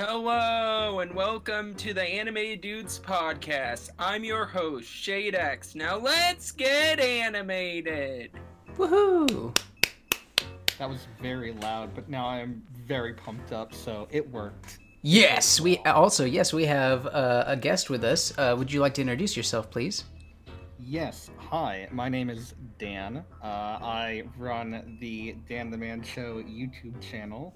Hello and welcome to the Animated Dudes podcast. I'm your host, Shadex. Now let's get animated. Woohoo! That was very loud, but now I'm very pumped up, so it worked. Yes, we also yes we have uh, a guest with us. Uh, would you like to introduce yourself, please? Yes, hi, my name is Dan. Uh, I run the Dan the Man Show YouTube channel,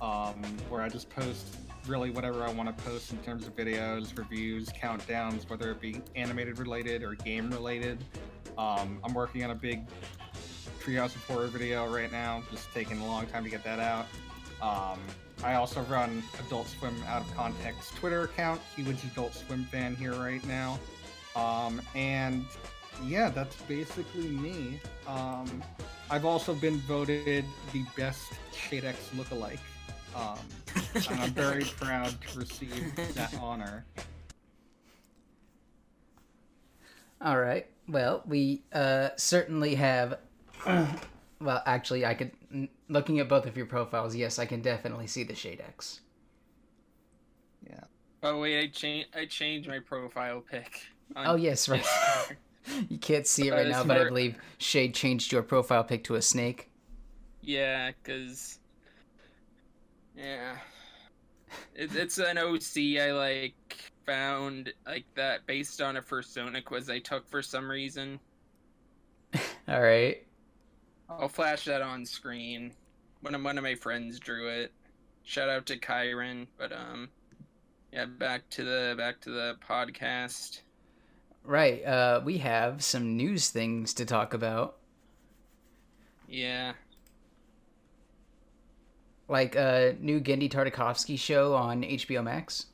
um, where I just post really whatever I want to post in terms of videos, reviews, countdowns, whether it be animated related or game related. Um, I'm working on a big Treehouse of Horror video right now, just taking a long time to get that out. Um, I also run Adult Swim Out of Context Twitter account, huge Adult Swim fan here right now. Um, and yeah, that's basically me. Um, I've also been voted the best Shadex lookalike. Um, and I'm very proud to receive that honor. All right. Well, we uh, certainly have. well, actually, I could. Looking at both of your profiles, yes, I can definitely see the Shadex. Yeah. Oh wait, I changed. I changed my profile pic. on Oh yes, right. You can't see it right is now, but I believe Shade changed your profile pic to a snake. yeah, cause yeah, it, it's an OC I like found like that based on a Persona quiz I took for some reason. All right. I'll flash that on screen. One of one of my friends drew it. Shout out to Kyron, but um, yeah, back to the back to the podcast. Right. Uh, we have some news things to talk about, Yeah, like a new Genndy Tartakovsky show on HBO Max.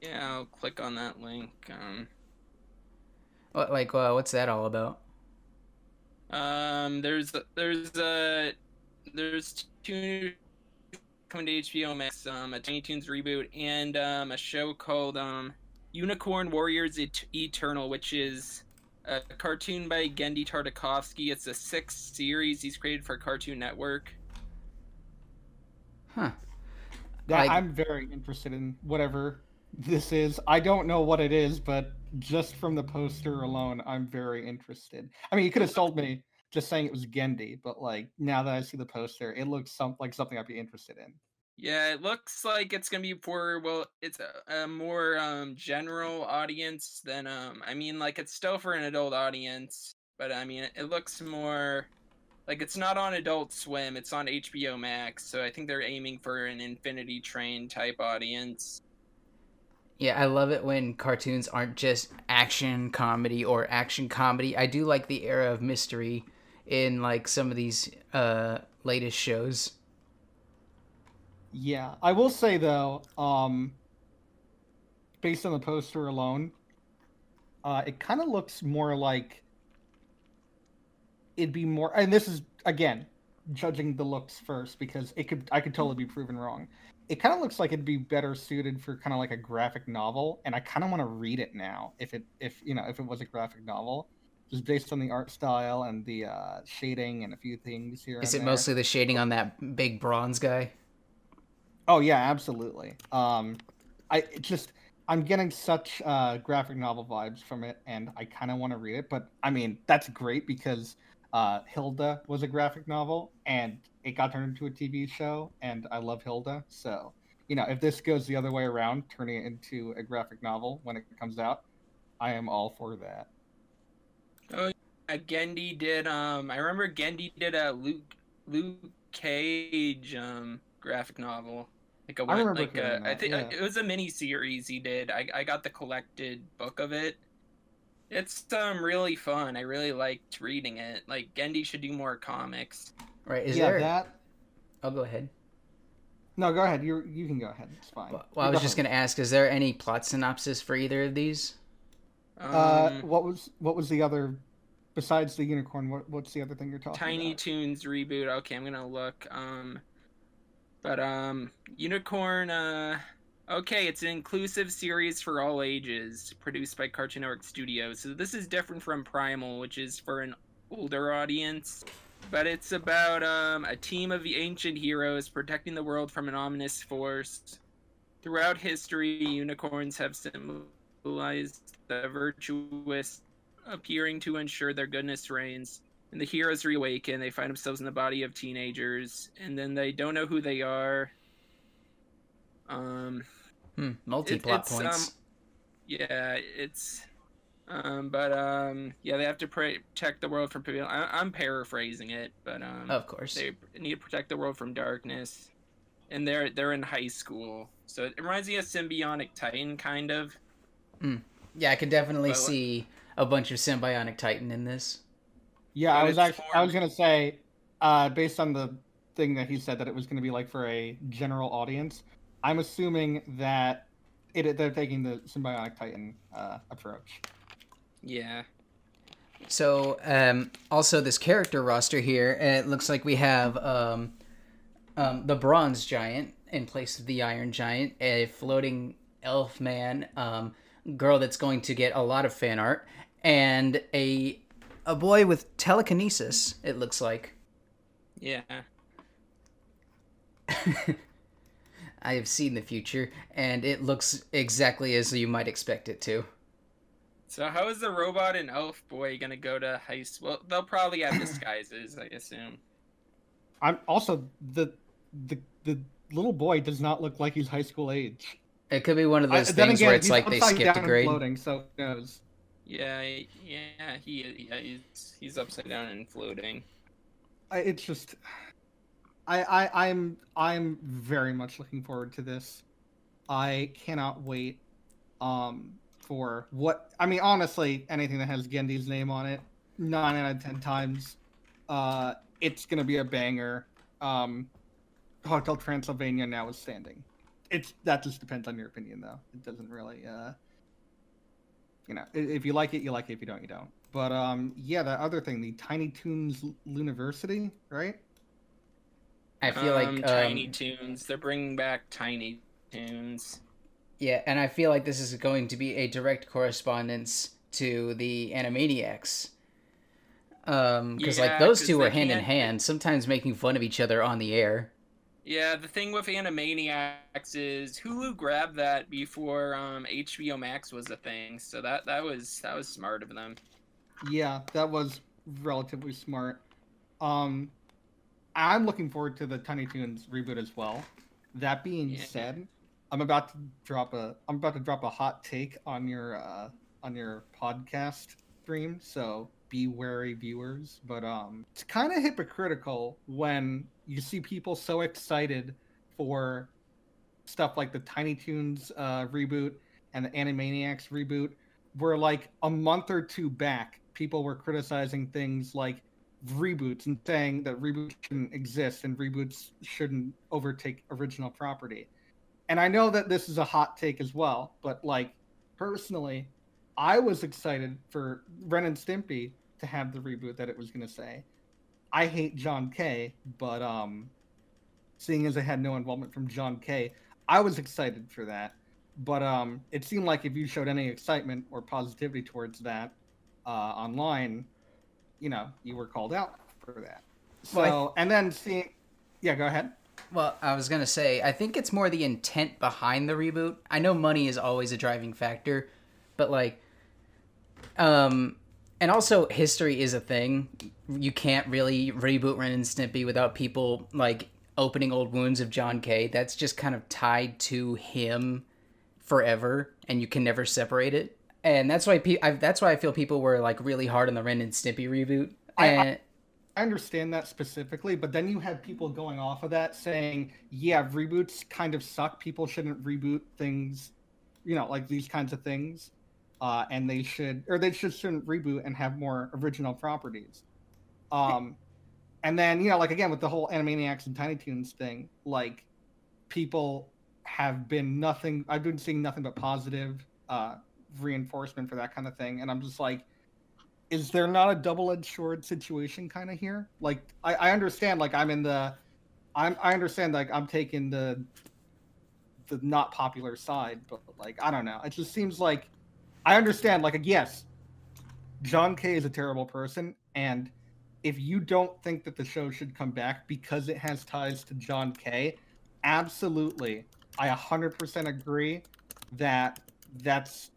yeah, I'll click on that link. Um, What, like, uh, what's that all about? um, there's there's uh there's two new coming to HBO Max. Um, a Tiny Toons reboot and um a show called um Unicorn Warriors Et- Eternal, which is a cartoon by Genndy Tartakovsky. It's a six series he's created for Cartoon Network. Huh. Yeah, Like- I'm very interested in whatever this is. I don't know what it is, but just from the poster alone, I'm very interested. I mean, you could have sold me just saying it was Genndy, but like now that I see the poster, it looks some like something I'd be interested in. Yeah, it looks like it's gonna be for well, it's a, a more um general audience than um. I mean, like it's still for an adult audience, but I mean, it, it looks more like it's not on Adult Swim. It's on HBO Max, so I think they're aiming for an Infinity Train type audience. Yeah, I love it when cartoons aren't just action comedy or action comedy. I do like the era of mystery in like some of these uh latest shows. Yeah, I will say though, um, based on the poster alone, uh, it kind of looks more like it'd be more. And this is again judging the looks first because it could I could totally be proven wrong. It kind of looks like it'd be better suited for kind of like a graphic novel, and I kind of want to read it now. If it if you know if it was a graphic novel, just based on the art style and the uh, shading and a few things here. Is it there. mostly the shading on that big bronze guy? Oh yeah, absolutely. Um, I it just I'm getting such uh, graphic novel vibes from it, and I kind of want to read it. But I mean, that's great because uh, Hilda was a graphic novel, and it got turned into a TV show, and I love Hilda. So you know, if this goes the other way around, turning it into a graphic novel when it comes out, I am all for that. Uh, Genndy did um. I remember Genndy did a Luke Luke Cage um graphic novel. Like a one, remember like a, I that, think yeah. it was a mini series he did. I I got the collected book of it. It's um really fun. I really liked reading it. Like Genndy should do more comics. Right? Is yeah, there? that. I'll go ahead. No, go ahead. You you can go ahead. It's fine. Well, I was just gonna ask: Is there any plot synopsis for either of these? Um, Uh, what was what was the other besides the unicorn? What what's the other thing you're talking Tiny about? Toons reboot. Okay, I'm gonna look. Um, but um, Unicorn. Uh, okay, it's an inclusive series for all ages, produced by Cartoon Network Studios. So this is different from Primal, which is for an older audience. But it's about um a team of ancient heroes protecting the world from an ominous force. throughout history, unicorns have symbolized the virtuous appearing to ensure their goodness reigns. And the heroes reawaken. They find themselves in the body of teenagers, and then they don't know who they are. Um, Hmm, multi-plot it's, um, points. yeah, it's. Um, but um, yeah, they have to protect the world from people. I, I'm paraphrasing it, but um, of course. they need to protect the world from darkness, and they're they're in high school, so it reminds me of Sym-Bionic Titan, kind of. Yeah, I could definitely Well, see a bunch of symbiotic titan in this. Yeah, But I was it's actually I was gonna say, uh, based on the thing that he said that it was gonna be like for a general audience. I'm assuming that it they're taking the symbiotic titan uh, approach. Yeah. So, um, also this character roster here, it looks like we have um, um, the Bronze Giant in place of the Iron Giant, a floating elf man, um, girl that's going to get a lot of fan art, and a a boy with telekinesis. It looks like. Yeah. I have seen the future, and it looks exactly as you might expect it to. So how is the robot and elf boy gonna go to high school? Well, they'll probably have disguises, I assume. I'm also the the the little boy does not look like he's high school age. It could be one of those then things again, where it's like they upside skipped a down and grade. floating, so who knows? Yeah, yeah, he, yeah, he's he's upside down and floating. I, it's just I, I I'm I'm very much looking forward to this. I cannot wait um for what I mean honestly anything that has Genndy's name on it 9 out of 10 times uh it's going to be a banger. Um Hotel Transylvania now is standing. It's that just depends on your opinion though. It doesn't really uh you know, if you like it, you like it. If you don't, you don't. But um, yeah, the other thing, the Tiny Toons University, right? I feel um, like Tiny um, Toons. They're bringing back Tiny Toons. Yeah, and I feel like this is going to be a direct correspondence to the Animaniacs. Um, because like those two they are hand in hand, sometimes making fun of each other on the air. Yeah, the thing with Animaniacs is Hulu grabbed that before um, HBO Max was a thing, so that that was that was smart of them. Yeah, that was relatively smart. Um, I'm looking forward to the Tiny Toons reboot as well. That being Yeah. said, I'm about to drop a I'm about to drop a hot take on your uh, on your podcast stream, so be wary viewers. But um, it's kind of hypocritical when you see people so excited for stuff like the Tiny Toons uh, reboot and the Animaniacs reboot, where like a month or two back, people were criticizing things like reboots and saying that reboots shouldn't exist and reboots shouldn't overtake original property. And I know that this is a hot take as well, but like personally, I was excited for Ren and Stimpy to have the reboot that it was going to say. I hate John Kay, but um, seeing as I had no involvement from John Kay, I was excited for that. But um, it seemed like if you showed any excitement or positivity towards that uh, online, you know, you were called out for that. So, Well, and then seeing, yeah, go ahead. Well, I was gonna say, I think it's more the intent behind the reboot. I know money is always a driving factor, but like, um, and also history is a thing. You can't really reboot Ren and Stimpy without people like opening old wounds of John Kay. That's just kind of tied to him forever, and you can never separate it. And that's why pe- I, that's why I feel people were like really hard on the Ren and Stimpy reboot. I- I- I understand that specifically, but then you have people going off of that saying, yeah, reboots kind of suck. People shouldn't reboot things, you know, like these kinds of things. Uh, and they should, or they just shouldn't reboot and have more original properties. Um, and then, you know, like again, with the whole Animaniacs and Tiny Toons thing, like people have been nothing, I've been seeing nothing but positive uh, reinforcement for that kind of thing. And I'm just like, is there not a double-edged sword situation kind of here? Like, I, I understand, like I'm in the, I'm I understand, like I'm taking the, the not popular side, but like I don't know. It just seems like, I understand, like yes, John Kay is a terrible person, and if you don't think that the show should come back because it has ties to John Kay, absolutely, I 100% agree that that's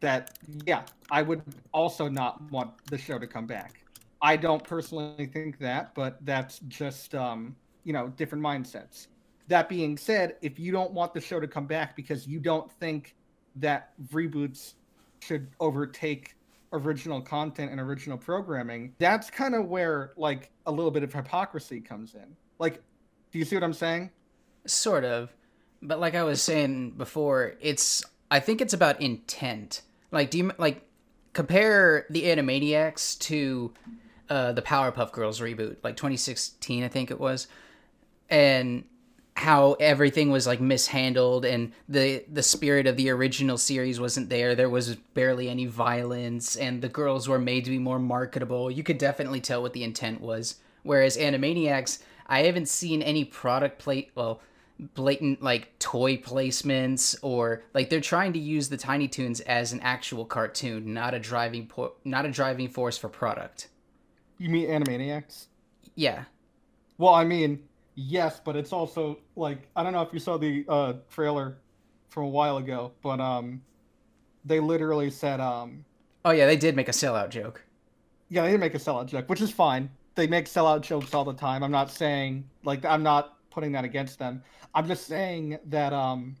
that yeah, I would also not want the show to come back. I don't personally think that, but that's just um, you know, different mindsets. That being said, if you don't want the show to come back because you don't think that reboots should overtake original content and original programming, that's kind of where like a little bit of hypocrisy comes in. Like, do you see what I'm saying? Sort of. But like I was saying before, it's I think it's about intent. Like do you like compare the Animaniacs to uh the Powerpuff Girls reboot, like 2016 I think it was. And how everything was like mishandled and the the spirit of the original series wasn't there there was barely any violence and the girls were made to be more marketable you could definitely tell what the intent was whereas animaniacs i haven't seen any product plate well blatant like toy placements or like they're trying to use the tiny toons as an actual cartoon not a driving po- not a driving force for product You mean Animaniacs? yeah Well, I mean, yes, but it's also like I don't know if you saw the uh, trailer from a while ago, but um, they literally said um, oh yeah they did make a sellout joke yeah, they didn't make a sellout joke, which is fine. They make sellout jokes all the time. I'm not saying like I'm not putting that against them. I'm just saying that um,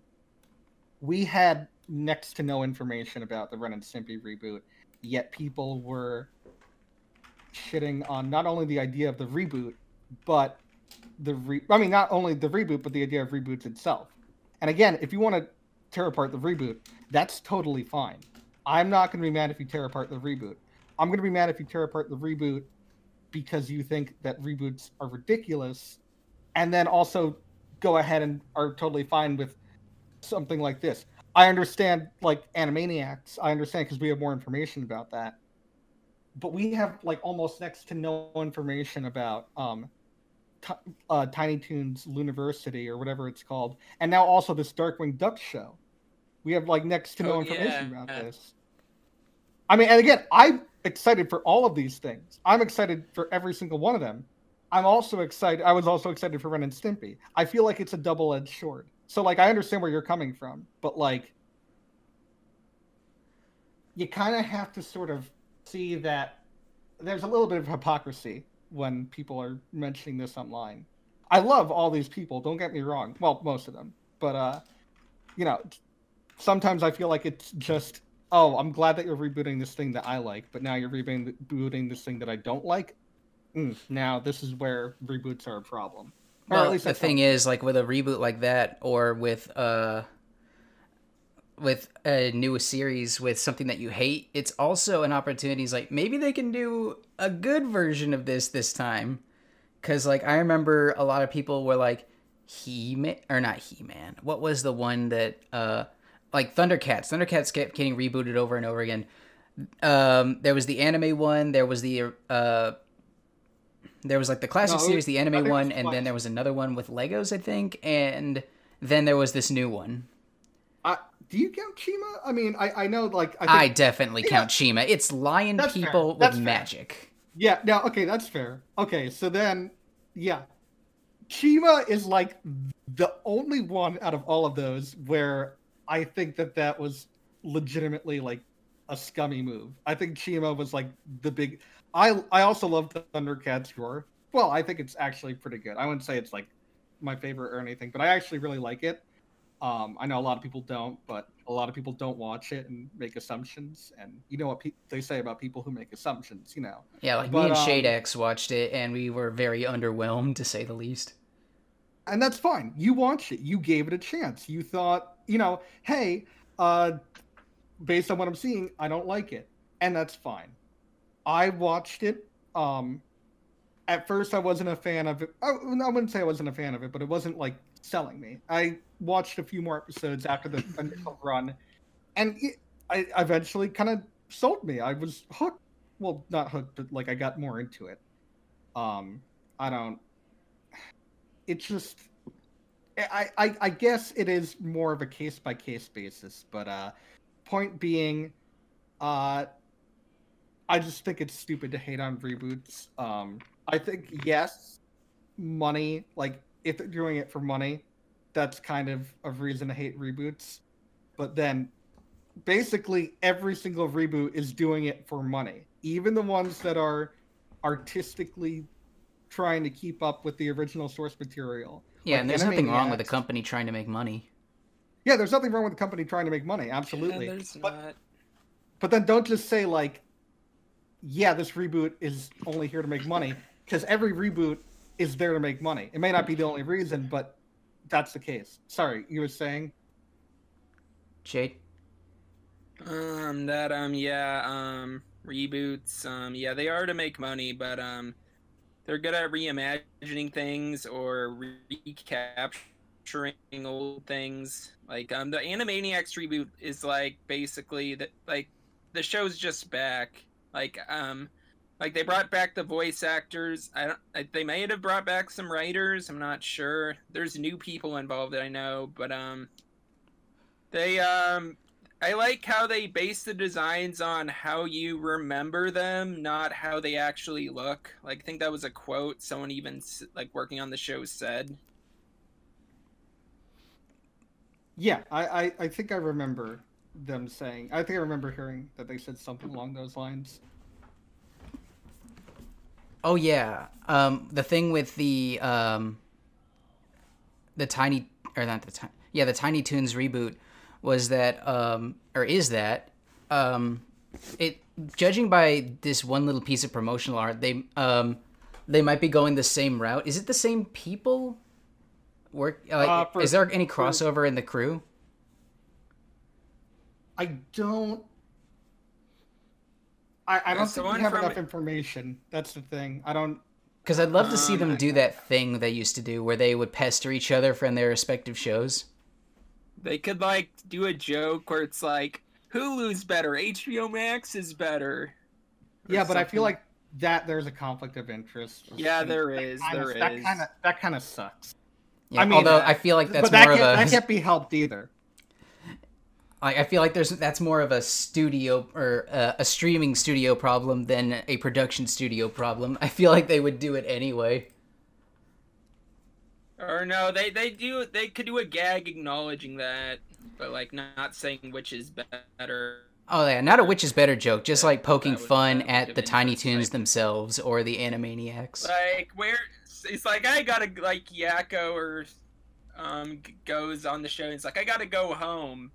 we had next to no information about the Ren and Stimpy reboot, yet people were shitting on not only the idea of the reboot, but the re- I mean, not only the reboot, but the idea of reboots itself. And again, if you want to tear apart the reboot, that's totally fine. I'm not going to be mad if you tear apart the reboot. I'm going to be mad if you tear apart the reboot because you think that reboots are ridiculous, and then also go ahead and are totally fine with something like this. I understand, like Animaniacs. I understand because we have more information about that, but we have like almost next to no information about um, Ti- uh, Tiny Toons University or whatever it's called, and now also this Darkwing Duck show. We have like next to no Oh, information yeah. about this. I mean, and again, I'm excited for all of these things. I'm excited for every single one of them. I'm also excited. I was also excited for Ren and Stimpy. I feel like it's a double-edged sword. So, like, I understand where you're coming from, but like, you kind of have to sort of see that there's a little bit of hypocrisy when people are mentioning this online. I love all these people. Don't get me wrong. Well, most of them, but uh, you know, sometimes I feel like it's just, oh, I'm glad that you're rebooting this thing that I like, but now you're rebooting this thing that I don't like. Mm, now this is where reboots are a problem. Or at Well, least the thing is, like with a reboot like that, or with uh, with a new series with something that you hate, it's also an opportunity. It's like maybe they can do a good version of this this time, because like I remember a lot of people were like, He Man or not He Man. What was the one that uh, like Thundercats? Thundercats kept getting rebooted over and over again. Um, there was the anime one. There was the uh, there was like the classic No, series, the anime one, and then there was another one with Legos, I think, and then there was this new one. Uh, do you count Chima? I mean, I, I know like I, think, I definitely Yeah. count Chima. It's lion That's people with fair. magic. Yeah, now okay, that's fair. Okay, so then yeah. Chima is like the only one out of all of those where I think that that was legitimately like a scummy move. I think Chima was like the big I I also love the Thundercats roar. Well, I think it's actually pretty good. I wouldn't say it's like my favorite or anything, but I actually really like it. Um, I know a lot of people don't, but a lot of people don't watch it and make assumptions. And you know what pe- they say about people who make assumptions, you know. Yeah, like But, me and um, Shadex watched it, and we were very underwhelmed, to say the least. and that's fine. You watched it. You gave it a chance. You thought, you know, hey, uh, based on what I'm seeing, I don't like it, and that's fine. I watched it. Um, at first, I wasn't a fan of it. I, I wouldn't say I wasn't a fan of it, but it wasn't like selling me. I watched a few more episodes after the initial run, and it, I eventually kind of sold me. I was hooked. Well, not hooked, but like I got more into it. Um, I don't it's just I, I I guess it is more of a case by case basis, but uh point being uh I just think it's stupid to hate on reboots. Um I think yes, money, like if they're doing it for money, that's kind of a reason to hate reboots. But then basically every single reboot is doing it for money. Even the ones that are artistically trying to keep up with the original source material. Yeah, Like and there's nothing wrong with a company trying to make money. Yeah, there's nothing wrong with a company trying to make money, absolutely. Yeah, there's but not. but then don't just say like yeah, this reboot is only here to make money because every reboot is there to make money. It may not be the only reason, but that's the case. Sorry, you were saying? Jade? Um, that um, yeah, um, reboots. Um, yeah, they are to make money, but um, they're good at reimagining things or recapturing old things. Like um, the Animaniacs reboot is like basically that like the show's just back. Like um, like they brought back the voice actors. I don't. I, they may have brought back some writers. I'm not sure. There's new people involved. That I know, but um, they um I like how they base the designs on how you remember them, not how they actually look. Like, I think that was a quote someone even like working on the show said. Yeah, I, I, I think I remember them saying. I think I remember hearing that they said something along those lines. Oh yeah. Um, the thing with the um, the tiny or not the tiny yeah the Tiny Toons reboot was that um, or is that um, it judging by this one little piece of promotional art they um, they might be going the same route. Is it the same people? Work like Uh, for- is there any for- crossover in the crew? I don't. I, I don't It's think we have from- enough information. That's the thing. I don't. Because I'd love to see Um, them do that thing they used to do where they would pester each other from their respective shows. They could like do a joke where it's like Hulu's better, HBO Max is better. Yeah, but I feel like that there's a conflict of interest. Yeah, And there that is, kinda- there that is. Kind of that kind of sucks. Yeah, I mean, although uh, I feel like that's but that more can't, of that can't be helped either. Like I feel like there's that's more of a studio or uh, a streaming studio problem than a production studio problem. I feel like they would do it anyway. Or no, they they do they could do a gag acknowledging that, but like not saying which is better. Oh yeah, not a which is better joke, just like poking fun at the Tiny Toons like- themselves or the Animaniacs. Like where it's like I gotta like Yakko or um goes on the show. And it's like I gotta go home.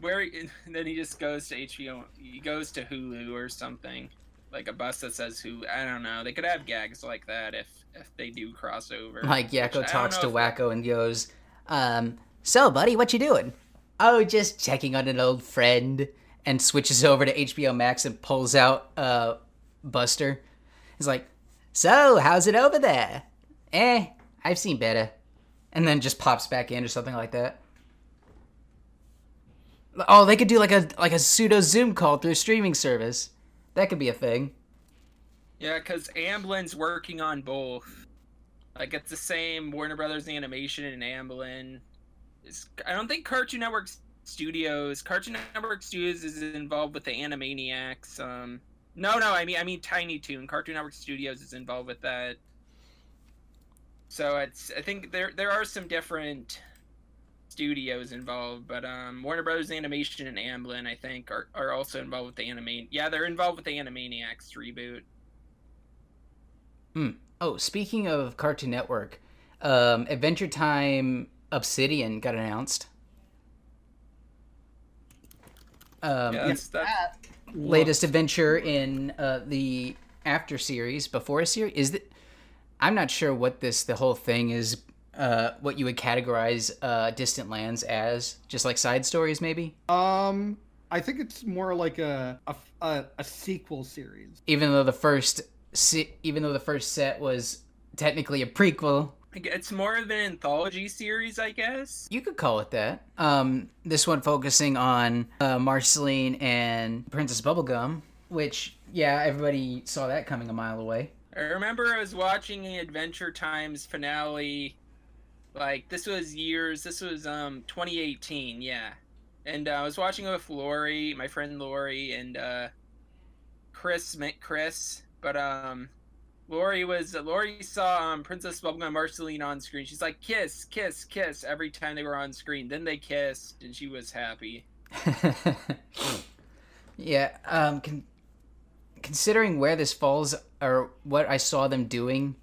Where and then he just goes to HBO. He goes to Hulu or something. Like a bus that says who I don't know. They could have gags like that if if they do crossover. Like Yakko talks to if- Wakko and goes, um, "So, buddy, what you doing?" Oh, just checking on an old friend. And switches over to HBO Max and pulls out uh, Buster. He's like, "So, how's it over there?" Eh, I've seen better. And then just pops back in or something like that. Oh, they could do like a like a pseudo Zoom call through a streaming service. That could be a thing. Yeah, because Amblin's working on both. Like it's the same Warner Brothers Animation and Amblin. It's, I don't think Cartoon Network Studios. Cartoon Network Studios is involved with the Animaniacs. Um, no, no, I mean I mean Tiny Toon. Cartoon Network Studios is involved with that. So it's I think there there are some different studios involved, but um, Warner Brothers Animation and Amblin I think are, are also involved with the anime. Yeah, they're involved with the Animaniacs reboot. Oh, speaking of Cartoon Network, um, Adventure Time Obsidian got announced. Um, Yeah, that's, that's, latest adventure in uh, the after series before a series is that I'm not sure what this the whole thing is. Uh, what you would categorize uh, Distant Lands as, just like side stories, maybe. Um, I think it's more like a a, a, a sequel series. Even though the first, se- even though the first set was technically a prequel, it's more of an anthology series, I guess. You could call it that. Um, this one focusing on uh, Marceline and Princess Bubblegum, which, yeah, everybody saw that coming a mile away. I remember I was watching the Adventure Times finale. Like this was years. This was um 2018, yeah. And uh, I was watching it with Lori, my friend Lori, and uh, Chris met Chris. But um, Lori was Lori saw um, Princess Bubblegum Marceline on screen. She's like kiss, kiss, kiss every time they were on screen. Then they kissed, and she was happy. yeah. Um. Con- considering where this falls or what I saw them doing,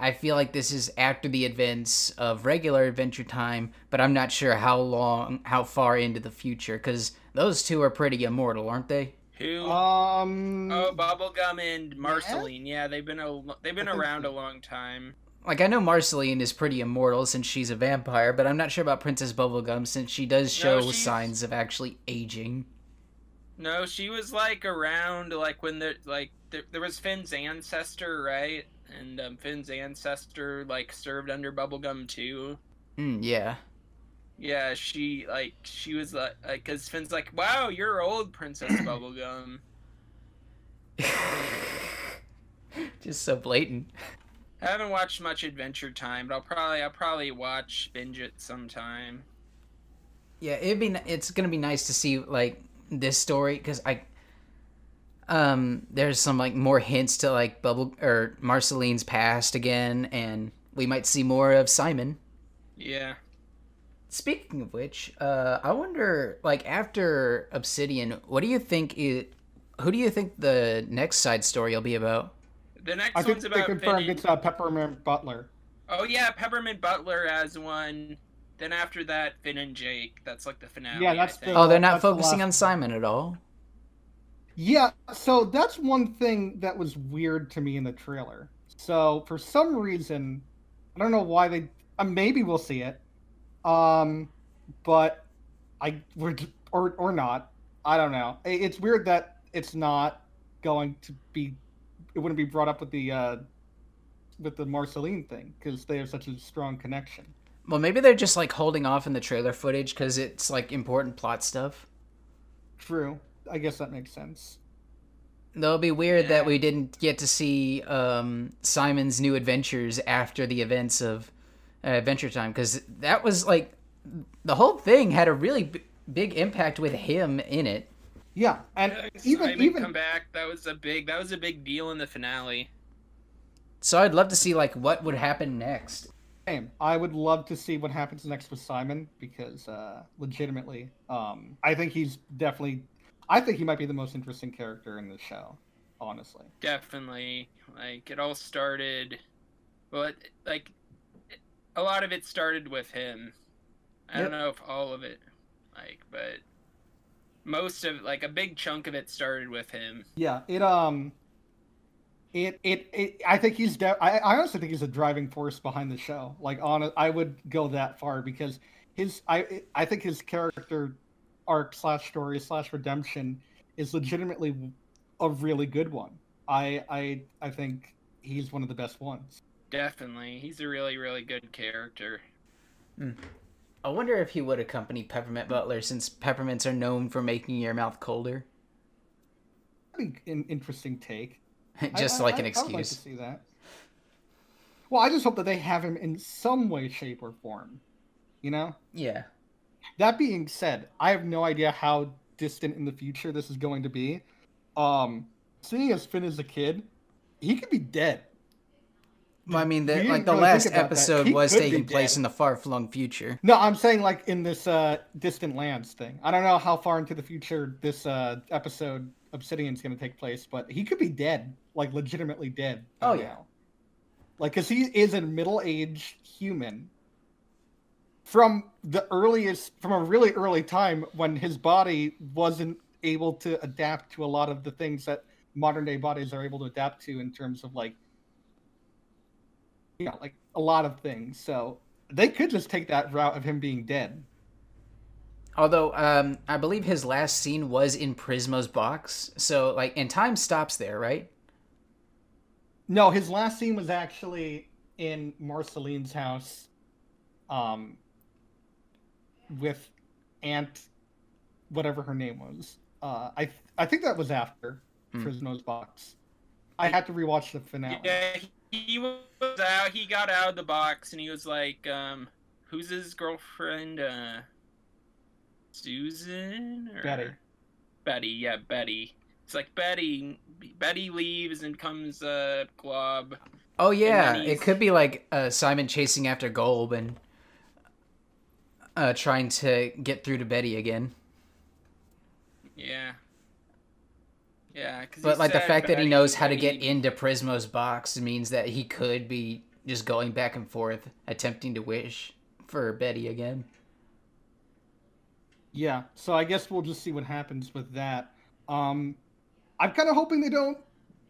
I feel like this is after the events of regular Adventure Time, but I'm not sure how long, how far into the future, because those two are pretty immortal, aren't they? Who? Um. oh, Bubblegum and Marceline. Yeah, they've been a they've been around a long time. Like I know Marceline is pretty immortal since she's a vampire, but I'm not sure about Princess Bubblegum since she does show she's- signs of actually aging. No, she was like around like when there like there, there was Finn's ancestor, right? And um, Finn's ancestor like served under Bubblegum too. Mm, yeah. Yeah, she like she was like because Finn's like, "Wow, you're old, Princess Bubblegum." Just so blatant. I haven't watched much Adventure Time, but I'll probably I'll probably watch binge it sometime. Yeah, it'd be. It's gonna be nice to see like this story because I. Um, there's some like more hints to like Bubble or Marceline's past again, and we might see more of Simon. Yeah. Speaking of which, uh, I wonder like after Obsidian, what do you think? It, who do you think the next side story will be about? The next I think one's they about confirmed Finn. it's uh, Peppermint Butler. Oh yeah, Peppermint Butler as one. Then after that, Finn and Jake. That's like the finale. Yeah, I that's the- Oh, they're not that's the focusing on Simon at all. Yeah, so that's one thing that was weird to me in the trailer. So for some reason, I don't know why they. Uh, maybe we'll see it, um, but I we're or or not. I don't know. It's weird that it's not going to be. It wouldn't be brought up with the uh, with the Marceline thing because they have such a strong connection. Well, maybe they're just like holding off in the trailer footage because it's like important plot stuff. True. I guess that makes sense. Though it'll be weird that we didn't get to see um, Simon's new adventures after the events of uh, Adventure Time because that was like the whole thing had a really b- big impact with him in it. Yeah, and Yeah, even Simon even come back. That was a big. That was a big deal in the finale. So I'd love to see like what would happen next. Same. I would love to see what happens next with Simon because, uh, legitimately, um, I think he's definitely. I think he might be the most interesting character in the show. Honestly. Definitely. Like it all started. but like a lot of it started with him. I Yep. don't know if all of it, like, but most of like a big chunk of it started with him. Yeah. It um. It, it, it I think he's de- I, I honestly think he's a driving force behind the show. Like on I would go that far because his I I think his character arc slash story slash redemption is legitimately a really good one. I I I think he's one of the best ones. Definitely, he's a really really good character. Hmm. I wonder if he would accompany Peppermint Butler since peppermints are known for making your mouth colder. I think an interesting take. Just I- like I- an I would like to excuse. see that. Well, I just hope that they have him in some way, shape, or form. You know. Yeah. That being said, I have no idea how distant in the future this is going to be. Um, seeing as Finn is a kid, he could be dead. Well, I mean, the, like the really last think about that. episode was taking place in the far-flung future. No, I'm saying like in this uh distant lands thing. I don't know how far into the future this uh episode Obsidian's going to take place, but he could be dead, like legitimately dead. Oh, yeah. now. Like cuz he is a middle-aged human from the earliest from a really early time when his body wasn't able to adapt to a lot of the things that modern day bodies are able to adapt to in terms of like you know, like a lot of things. So they could just take that route of him being dead. Although, um, I believe his last scene was in Prismo's box, so like, and time stops there, right? No, his last scene was actually in Marceline's house, um, with Aunt, whatever her name was. Uh, I I think that was after. Prismo's box. I had to rewatch the finale. Yeah, he, he was out. He got out of the box and he was like, um, "Who's his girlfriend? Uh, Susan or Betty. Betty, yeah, Betty. It's like Betty. Betty leaves and comes uh, Glob. Oh yeah, it could be like uh, Simon chasing after Golb and uh, trying to get through to Betty again. Yeah. Yeah, cause But like the said fact that he knows how to get Betty- into Prismo's box means that he could be just going back and forth, attempting to wish for Betty again. Yeah, so I guess we'll just see what happens with that. Um, I'm kind of hoping they don't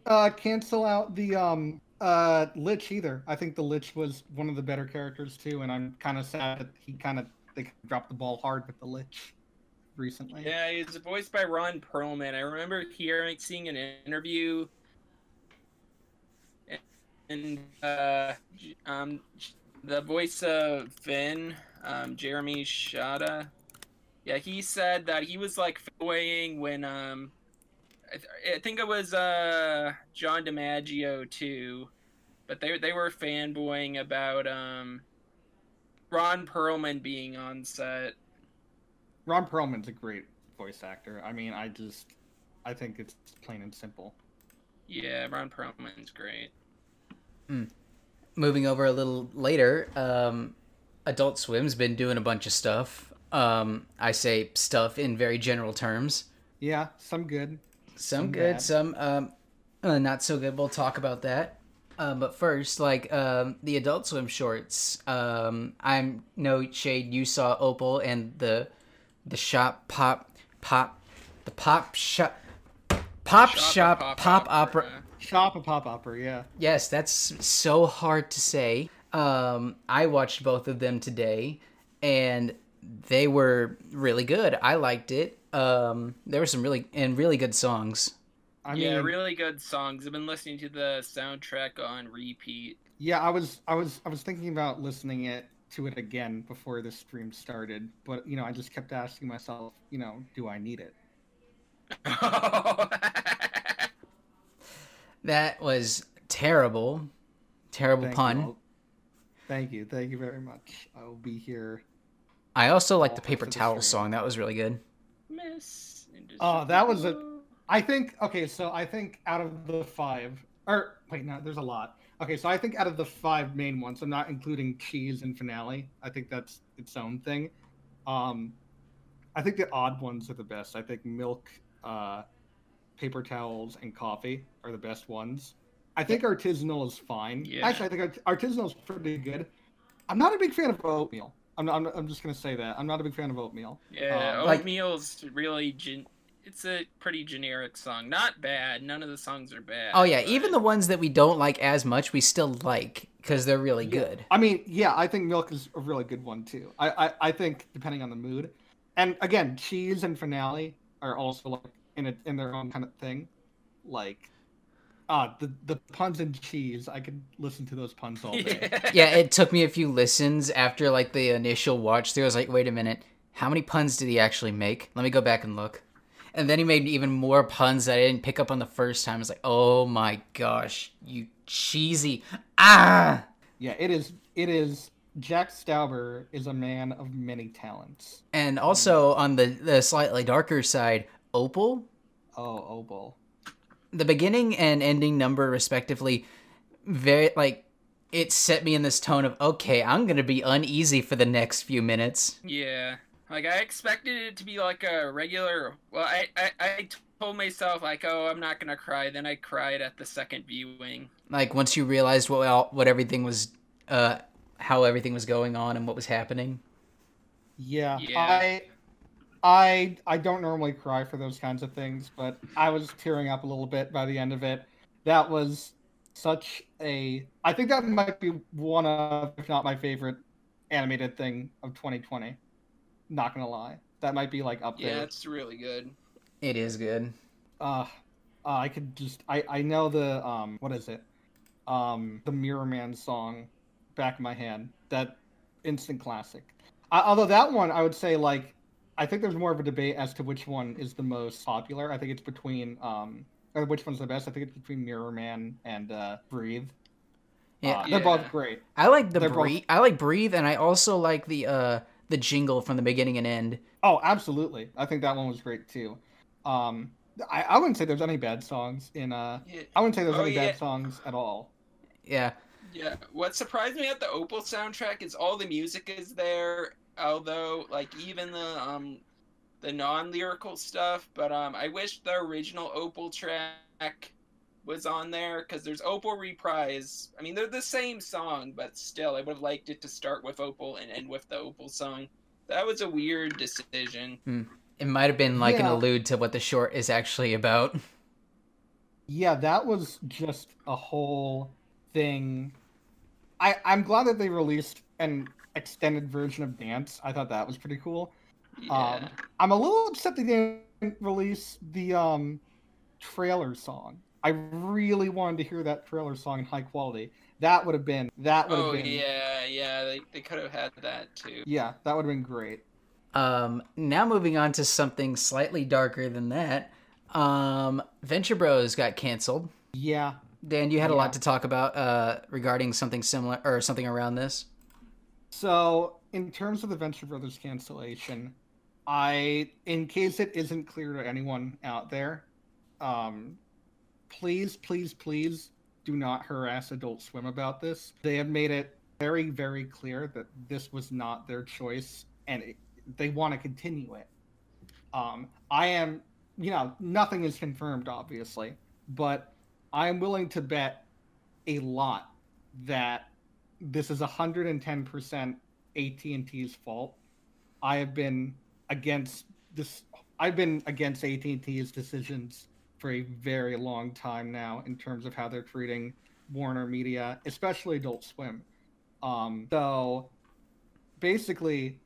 uh, cancel out the um, uh, Lich either. I think the Lich was one of the better characters too, and I'm kind of sad that he kind of they dropped the ball hard with the Lich recently. Yeah, he's voiced by Ron Perlman. I remember hearing, seeing an interview, and uh, um, the voice of Finn, um, Jeremy Shada. Yeah, he said that he was like fanboying when um, I, th- I think it was uh John DiMaggio too, but they they were fanboying about um Ron Perlman being on set. Ron Perlman's a great voice actor. I mean, I just I think it's plain and simple. Yeah, Ron Perlman's great. Moving over a little later, um, Adult Swim's been doing a bunch of stuff. Um, I say stuff in very general terms. Yeah, some good. Some, Some good, bad. some um, uh, not so good. We'll talk about that. Um, but first, like um, the Adult Swim shorts. Um, I'm no shade. You saw Opal and the the shop pop pop the pop shop pop shop, pop, opera. Shop a pop opera, yeah. Yes, that's so hard to say. Um, I watched both of them today, and they were really good. I liked it. Um, there were some really and really good songs. I yeah, mean, really good songs. I've been listening to the soundtrack on repeat. Yeah, I was I was I was thinking about listening it to it again before the stream started, but you know, I just kept asking myself, you know, do I need it? That was terrible, terrible Thank pun. You. Thank you, thank you very much. I will be here. I also like the paper for the towel song. That was really good. Miss. Oh, that was a- I think okay, so I think out of the five, or wait, no, there's a lot. Okay, so I think out of the five main ones, I'm not including cheese and finale. I think that's its own thing. Um, I think the odd ones are the best. I think milk, uh, paper towels, and coffee are the best ones. I think artisanal is fine. Yeah. Actually, I think artisanal is pretty good. I'm not a big fan of oatmeal. I'm, not, I'm, I'm just gonna say that I'm not a big fan of oatmeal. Yeah, Um, like- really gen- it's a pretty generic song. Not bad. None of the songs are bad. Oh yeah, but- even the ones that we don't like as much, we still like because they're really Yeah. good. I mean, yeah, I think milk is a really good one too. I, I, I think depending on the mood, and again, cheese and finale are also like in a, in their own kind of thing. Like, ah, the the puns and cheese, I could listen to those puns all day. Yeah. Yeah, it took me a few listens after like the initial watch through. I was like, wait a minute, how many puns did he actually make? Let me go back and look. And then he made even more puns that I didn't pick up on the first time. It's like, oh my gosh, you cheesy ah. yeah, it is. It is. Jack Stauber is a man of many talents. And also on the the slightly darker side, Opal, Oh, Opal. the beginning and ending number respectively, very like it set me in this tone of okay, I'm gonna be uneasy for the next few minutes. Yeah. Like I expected it to be like a regular. Well, I I, I told myself like, oh, I'm not gonna cry. Then I cried at the second viewing. like once you realized what all, what everything was uh how everything was going on and what was happening Yeah, Yeah. I, I, I don't normally cry for those kinds of things, but I was tearing up a little bit by the end of it. That was such a. I think that might be one of, if not my favorite, animated thing of 2020. Not gonna lie, that might be like up Yeah, there. it's really good. it is good Uh, uh, I could just. I I know the um. What is it? Um, the Mirror Man song, back of my hand. That instant classic. I, although that one, I would say like, I think there's more of a debate as to which one is the most popular. I think it's between um, or which one's the best. I think it's between Mirror Man and uh, Breathe. Yeah. Uh, they're Yeah. both great. i like the They're both- breathe i like breathe and i also like the uh the jingle from the beginning and end Oh, absolutely. I think that one was great too. Um, I, I wouldn't say there's any bad songs in uh. Yeah. I wouldn't say there's Oh, any yeah. bad songs at all. Yeah. Yeah, what surprised me at the Opal soundtrack is all the music is there, although like even the um the non-lyrical stuff, but um I wish the original Opal track was on there cuz there's Opal Reprise. I mean, they're the same song, but still I would have liked it to start with Opal and end with the Opal song. That was a weird decision. It might have been like an allude to what the short is actually about. Yeah, that was just a whole thing. I I'm glad that they released an extended version of Dance. I thought that was pretty cool. Yeah. Um, I'm a little upset they didn't release the um trailer song. I really wanted to hear that trailer song in high quality. That would have been that would have oh been yeah, yeah, they, they could have had that too. yeah, that would have been great. Um, now moving on to something slightly darker than that. Um, Venture Bros got canceled. Yeah. Dan, you had a lot to talk about uh, regarding something similar or something around this. So, in terms of the Venture Brothers cancellation, I, in case it isn't clear to anyone out there, um, please, please, please do not harass Adult Swim about this. They have made it very, very clear that this was not their choice and it, they want to continue it. Um, I am, you know, nothing is confirmed, obviously, but I am willing to bet a lot that this is 110% AT&T's fault. I have been against this I've been against AT&T's decisions for a very long time now in terms of how they're treating Warner Media, especially Adult Swim. Um, so basically,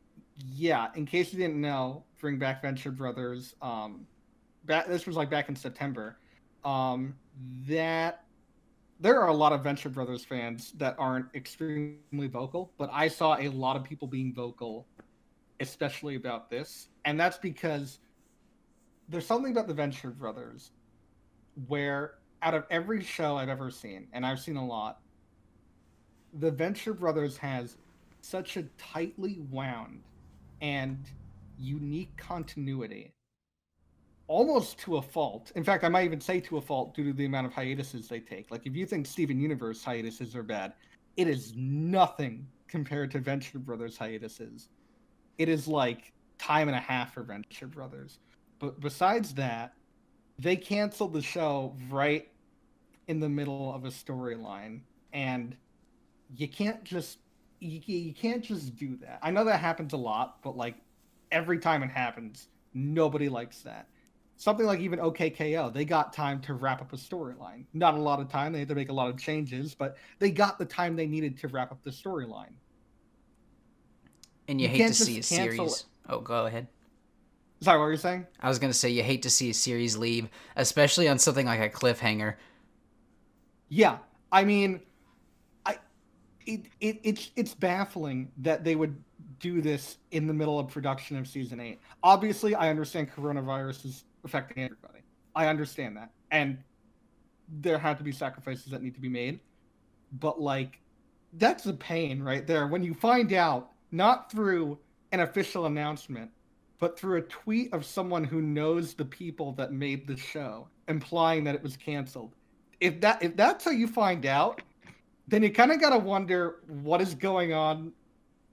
yeah, in case you didn't know, bring back Venture Brothers. Um, back, this was like back in September. Um, that there are a lot of Venture Brothers fans that aren't extremely vocal, but I saw a lot of people being vocal, especially about this. And that's because there's something about the Venture Brothers where, out of every show I've ever seen, and I've seen a lot, the Venture Brothers has such a tightly wound and unique continuity almost to a fault. In fact, I might even say to a fault due to the amount of hiatuses they take. Like, if you think Steven Universe hiatuses are bad, it is nothing compared to Venture Brothers hiatuses. It is like time and a half for Venture Brothers. But besides that, they canceled the show right in the middle of a storyline, and you can't just you, you can't just do that. I know that happens a lot, but like every time it happens, nobody likes that something like even OKKO, they got time to wrap up a storyline. Not a lot of time; they had to make a lot of changes, but they got the time they needed to wrap up the storyline. And you, You hate to see a series. Oh, go ahead. Sorry, what were you saying? I was gonna say you hate to see a series leave, especially on something like a cliffhanger. Yeah, I mean, I it, it it's it's baffling that they would do this in the middle of production of season eight. Obviously, I understand coronavirus is affecting everybody. I understand that, and there have to be sacrifices that need to be made. But like, that's a pain right there when you find out not through an official announcement, but through a tweet of someone who knows the people that made the show, implying that it was canceled if that if that's how you find out, then you kind of got to wonder what is going on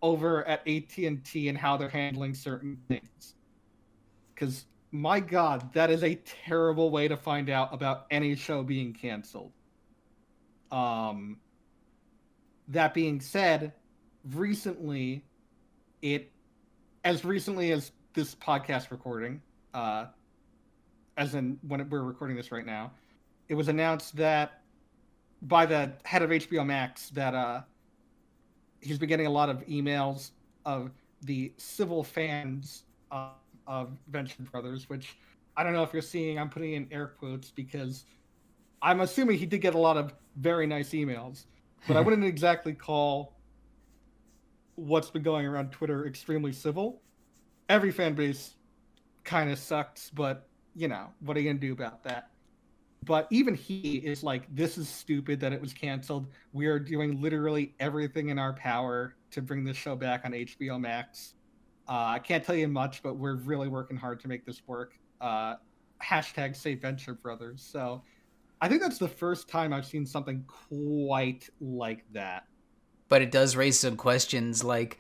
over at AT&T and how they're handling certain things. Cuz my god, that is a terrible way to find out about any show being canceled. Um that being said, recently it as recently as this podcast recording, uh as in when we're recording this right now, it was announced that by the head of HBO Max that uh, he's been getting a lot of emails of the civil fans uh, of Venture Brothers, which I don't know if you're seeing. I'm putting in air quotes because I'm assuming he did get a lot of very nice emails, but I wouldn't exactly call what's been going around Twitter extremely civil. Every fan base kind of sucks, but you know what are you gonna do about that? but even he is like this is stupid that it was canceled we are doing literally everything in our power to bring this show back on hbo max uh, i can't tell you much but we're really working hard to make this work uh, hashtag say Venture Brothers. So I think that's the first time I've seen something quite like that. But it does raise some questions, like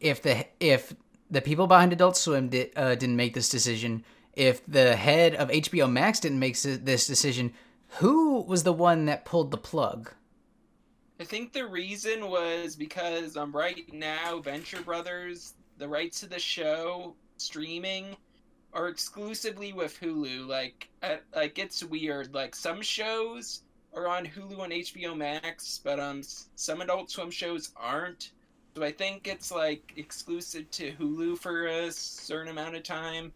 if the if the people behind Adult Swim did, uh, didn't make this decision, if the head of HBO Max didn't make this decision, who was the one that pulled the plug? I think the reason was because um right now Venture Brothers, the rights to the show streaming are exclusively with Hulu. Like uh, like it's weird. Like some shows are on Hulu and HBO Max, but um some Adult Swim shows aren't. So I think it's like exclusive to Hulu for a certain amount of time.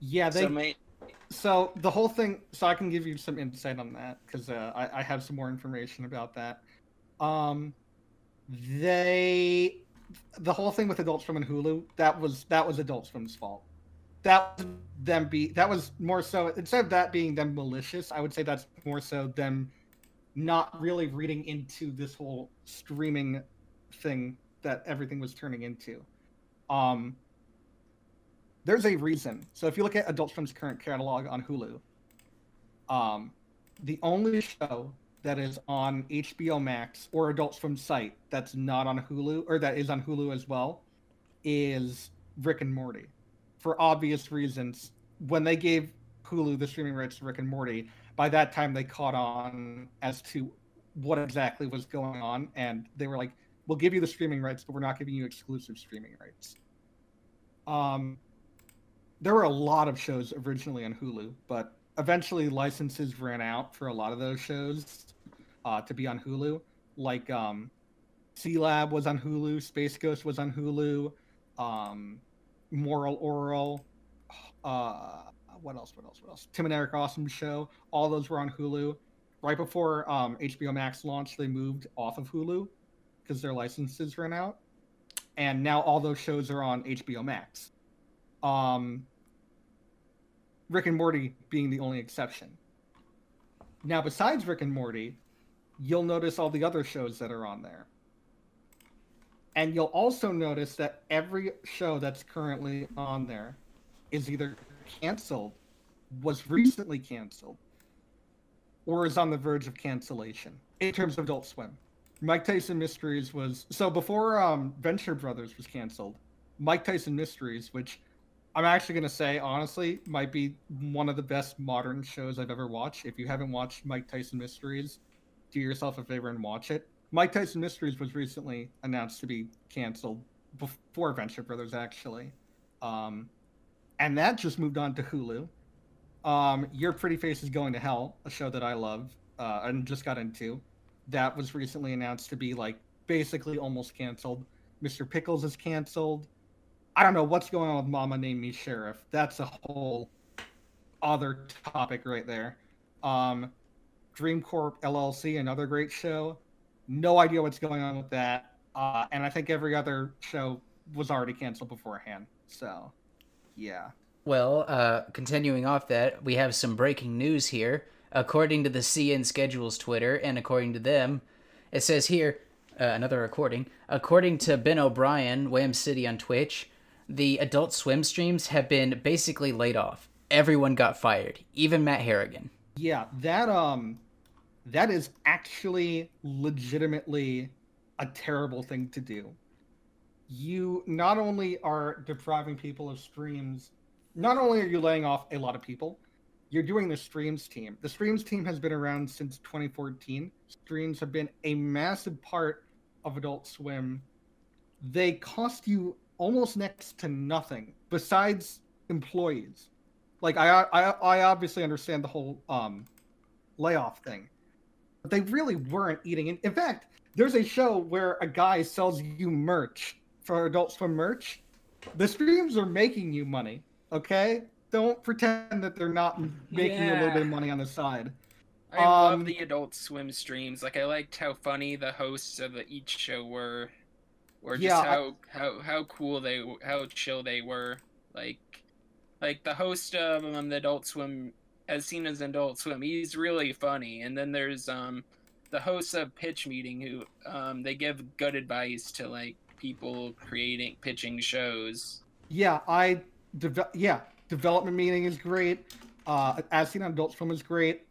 Yeah, they. So, so the whole thing. So I can give you some insight on that because uh, I, I have some more information about that. Um, they, the whole thing with Adult Swim and Hulu, that was that was Adult Swim's fault. That was them be that was more so instead of that being them malicious, I would say that's more so them not really reading into this whole streaming thing that everything was turning into. Um, there's a reason. So if you look at Adult Swim's current catalog on Hulu, um, the only show that is on HBO Max or Adult Swim site that's not on Hulu or that is on Hulu as well is Rick and Morty. For obvious reasons, when they gave Hulu the streaming rights to Rick and Morty, by that time they caught on as to what exactly was going on and they were like we'll give you the streaming rights, but we're not giving you exclusive streaming rights. Um, there were a lot of shows originally on Hulu, but eventually licenses ran out for a lot of those shows uh, to be on Hulu. Like um, Lab was on Hulu, Space Ghost was on Hulu, um, Moral Orel, Uh, what else? What else? What else? Tim and Eric Awesome Show. All those were on Hulu. Right before um, HBO Max launched, they moved off of Hulu because their licenses ran out, and now all those shows are on HBO Max. Um, Rick and Morty being the only exception. Now, besides Rick and Morty, you'll notice all the other shows that are on there. And you'll also notice that every show that's currently on there is either canceled, was recently canceled, or is on the verge of cancellation in terms of Adult Swim. Mike Tyson Mysteries was so before um, Venture Brothers was canceled. Mike Tyson Mysteries, which I'm actually gonna say honestly might be one of the best modern shows I've ever watched. If you haven't watched Mike Tyson Mysteries, do yourself a favor and watch it. Mike Tyson Mysteries was recently announced to be canceled before Venture Brothers actually, um, and that just moved on to Hulu. Um, Your Pretty Face is Going to Hell, a show that I love uh, and just got into that was recently announced to be like basically almost canceled. Mr. Pickles is canceled. I don't know what's going on with Momma Named Me Sheriff. That's a whole other topic right there. Um, Dream Corp LLC, another great show. No idea what's going on with that. Uh, and I think every other show was already canceled beforehand. So, yeah. Well, uh, continuing off that, we have some breaking news here according to the CN Schedules Twitter, and according to them, it says here, uh, another recording, according to Ben O'Brien, Wham City on Twitch, the Adult Swim streams have been basically laid off. Everyone got fired, even Matt Harrigan. Yeah, that um that is actually legitimately a terrible thing to do. You not only are depriving people of streams, not only are you laying off a lot of people, you're doing the streams team. The streams team has been around since 2014. Streams have been a massive part of Adult Swim. They cost you almost next to nothing besides employees. Like I, I, I obviously understand the whole um, layoff thing, but they really weren't eating. In, in fact, there's a show where a guy sells you merch for Adult Swim merch. The streams are making you money. Okay, don't pretend that they're not making yeah. a little bit of money on the side. I um, love the Adult Swim streams. Like I liked how funny the hosts of the, each show were, or just yeah, how I... how how cool they how chill they were. Like like the host of um, the Adult Swim, as seen as Adult Swim, he's really funny. And then there's um the host of Pitch Meeting who um they give good advice to like people creating pitching shows. Yeah, I deve- yeah development meeting is great. Uh, As Seen on Adult Swim is great.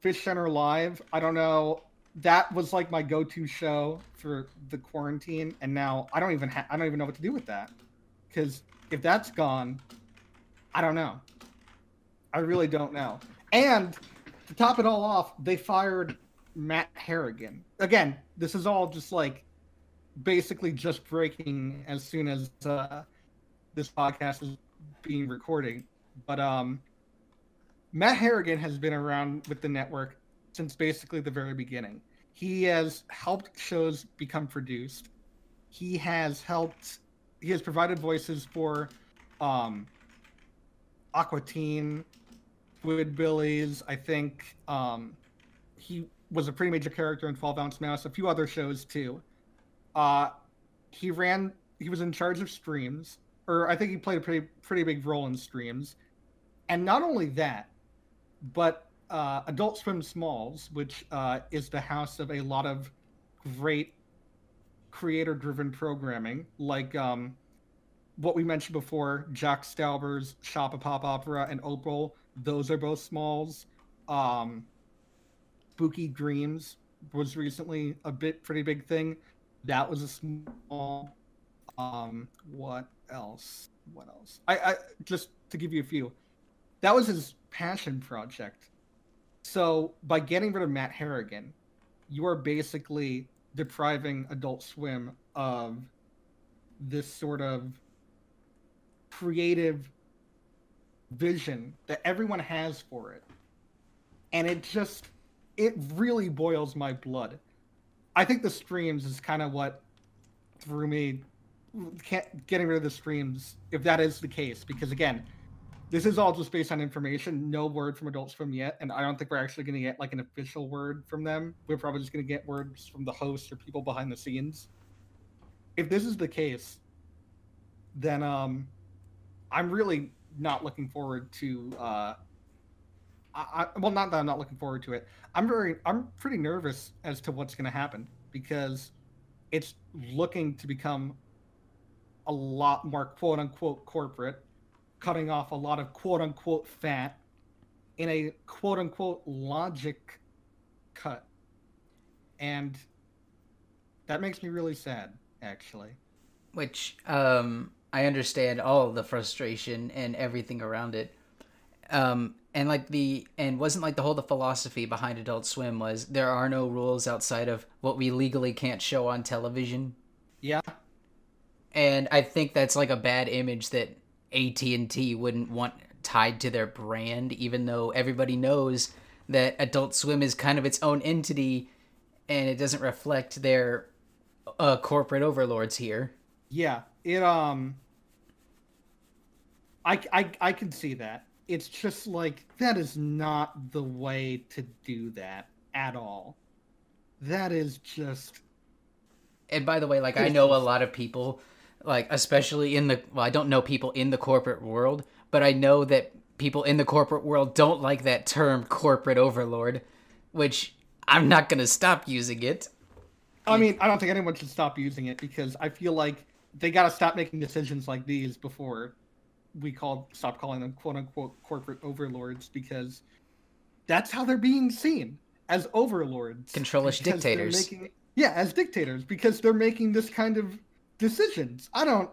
Fish Center Live, I don't know. That was like my go-to show for the quarantine, and now I don't even ha- I don't even know what to do with that. Because if that's gone, I don't know. I really don't know. And to top it all off, they fired Matt Harrigan. Again, this is all just like basically just breaking as soon as uh, this podcast is being recorded. But um, Matt Harrigan has been around with the network since basically the very beginning. He has helped shows become produced. He has helped. He has provided voices for um, Aqua Teen, Squidbillies. I think um, he was a pretty major character in 12 Ounce Mouse. A few other shows too. Uh, he ran. He was in charge of streams, or I think he played a pretty pretty big role in streams. And not only that, but uh, Adult Swim Smalls, which uh, is the house of a lot of great creator-driven programming, like um, what we mentioned before, Jack Stauber's Shop of Pop Opera and Opal. Those are both Smalls. Um, Spooky Dreams was recently a bit pretty big thing. That was a small. Um, what else? What else? I, I just to give you a few. That was his passion project. So by getting rid of Matt Harrigan, you are basically depriving Adult Swim of this sort of creative vision that everyone has for it. And it just it really boils my blood. I think the streams is kind of what threw me getting rid of the streams if that is the case because again this is all just based on information. No word from adult swim yet and i don't think we're actually going to get like an official word from them. We're probably just going to get words from the hosts or people behind the scenes. If this is the case then um i'm really not looking forward to uh I, well not that i'm not looking forward to it. I'm very i'm pretty nervous as to what's going to happen because it's looking to become a lot more quote unquote corporate, cutting off a lot of quote unquote fat in a quote unquote logic cut. And that makes me really sad, actually. Which um, I understand all the frustration and everything around it. Um, and like the and wasn't like the whole the philosophy behind Adult Swim was there are no rules outside of what we legally can't show on television. Yeah, and I think that's like a bad image that AT and T wouldn't want tied to their brand, even though everybody knows that Adult Swim is kind of its own entity, and it doesn't reflect their uh, corporate overlords here. Yeah, it um, I I I can see that. It's just like that is not the way to do that at all. That is just. And by the way, like I know a lot of people like especially in the well i don't know people in the corporate world but i know that people in the corporate world don't like that term corporate overlord which i'm not going to stop using it. I mean i don't think anyone should stop using it because i feel like they got to stop making decisions like these before we call stop calling them quote unquote corporate overlords because that's how they're being seen as overlords. Controlish dictators. making, yeah as dictators because they're making this kind of decisions. I don't,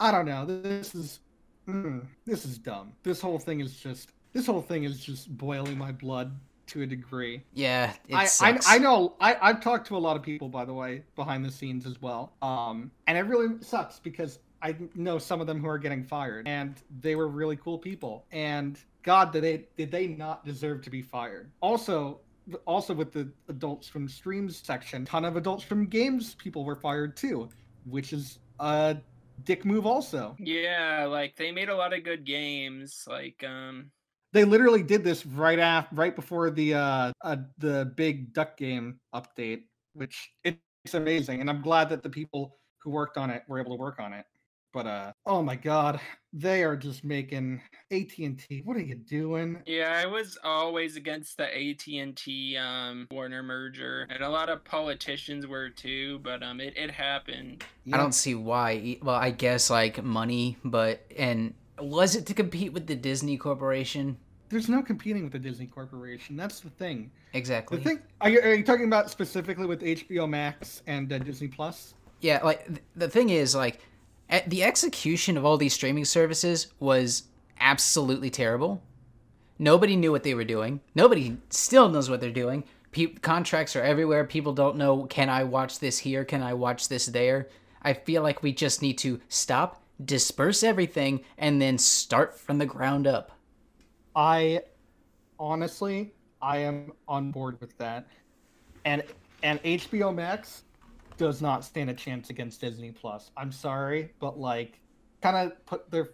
I don't know. This is, mm, this is dumb. This whole thing is just, this whole thing is just boiling my blood to a degree. Yeah, I, I, I know. I I've talked to a lot of people, by the way, behind the scenes as well. Um, and it really sucks because I know some of them who are getting fired, and they were really cool people. And God, did they did they not deserve to be fired? Also, also with the Adult Swim streams section, ton of Adult Swim games people were fired too which is a dick move also. Yeah, like they made a lot of good games. Like um they literally did this right after right before the uh, uh the big duck game update, which it's amazing and I'm glad that the people who worked on it were able to work on it. But uh oh my god, they are just making AT&T. What are you doing? Yeah, I was always against the AT&T um Warner merger. And a lot of politicians were too, but um it it happened. Yeah. I don't see why. Well, I guess like money, but and was it to compete with the Disney Corporation? there's no competing with the Disney Corporation. That's the thing. Exactly. The thing are you, are you talking about specifically with HBO Max and uh, Disney Plus? Yeah, like th- the thing is, like, at the execution of all these streaming services was absolutely terrible. Nobody knew what they were doing. Nobody still knows what they're doing. Pe- contracts are everywhere. People don't know. Can I watch this here? Can I watch this there? I feel like we just need to stop, disperse everything, and then start from the ground up. I honestly, I am on board with that. And and HBO Max does not stand a chance against Disney Plus. I'm sorry, but like kind of put their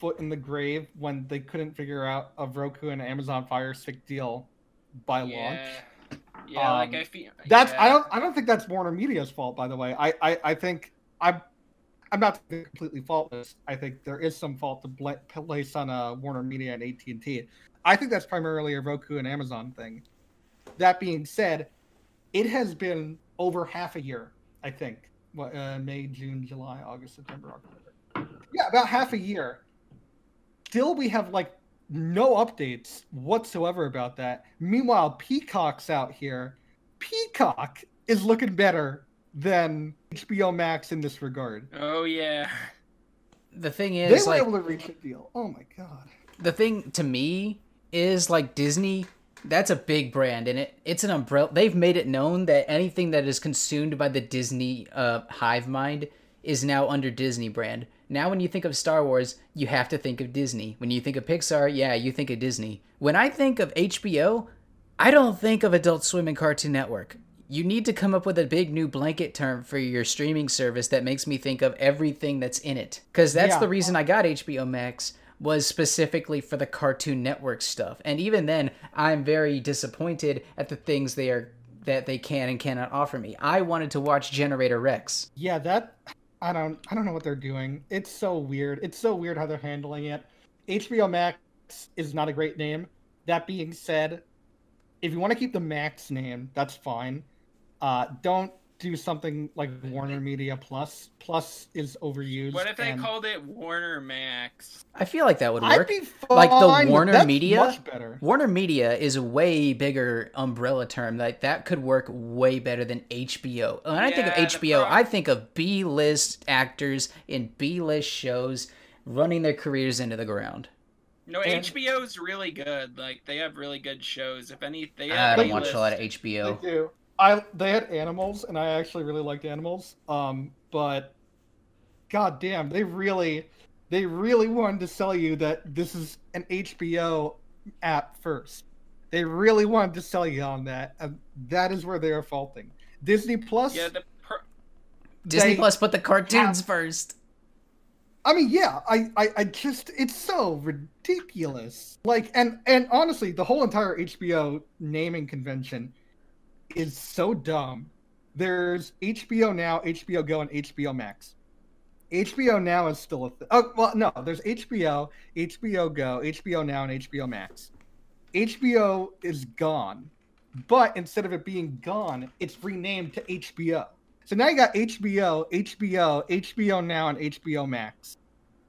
foot in the grave when they couldn't figure out a Roku and Amazon Fire Stick deal by launch. Yeah, yeah like Um, I feel That's I don't I don't think that's Warner Media's fault, by the way. I I, I think I'm I'm not completely faultless. I think there is some fault to bla- place on uh, Warner Media and AT and T. I think that's primarily a Roku and Amazon thing. That being said, it has been over half a year. I think what uh, May, June, July, August, September, October. Yeah, about half a year. Still, we have like no updates whatsoever about that. Meanwhile, Peacock's out here. Peacock is looking better than HBO Max in this regard. Oh yeah. The thing is, They were like, able to reach a deal. Oh my god. the thing to me is like Disney. That's a big brand, and it it's an umbrella. They've made it known that anything that is consumed by the Disney uh, hive mind is now under Disney brand. Now, when you think of Star Wars, you have to think of Disney. When you think of Pixar, yeah, you think of Disney. When I think of HBO, I don't think of Adult Swim and Cartoon Network. You need to come up with a big new blanket term for your streaming service that makes me think of everything that's in it. Because that's Yeah. the reason I got HBO Max was specifically for the Cartoon Network stuff. And even then, I'm very disappointed at the things they are that they can and cannot offer me. I wanted to watch Generator Rex. Yeah, that I don't I don't know what they're doing. It's so weird. It's so weird how they're handling it. HBO Max is not a great name. That being said, if you want to keep the Max name, that's fine. Uh, don't do something like Warner Media Plus. Plus is overused. What if they and called it Warner Max? I feel like that would I'd work. be Like the fine Warner that's Media? much better. Warner Media is a way bigger umbrella term. Like that could work way better than HBO. When I think of HBO, prob- I think of B-list actors in B-list shows running their careers into the ground. No, And- HBO's really good. Like they have really good shows. If any, they I don't They watch a lot of HBO. They HBO. do. I they had animals, and I actually really liked animals. Um, but god damn, they really, they really wanted to sell you that this is an HBO app first. They really wanted to sell you on that, and that is where they are faulting. Disney Plus. Yeah, the pro- Disney Plus put the cartoons first. I mean, yeah, I, I, I just, it's so ridiculous. Like, and, and honestly, the whole entire HBO naming convention is so dumb. There's HBO Now, HBO Go, and HBO Max. HBO Now is still a thing. Oh, well, no, there's HBO, HBO Go, HBO Now, and HBO Max. HBO is gone, but instead of it being gone, it's renamed to HBO. So now you got HBO, HBO, HBO Now, and HBO Max.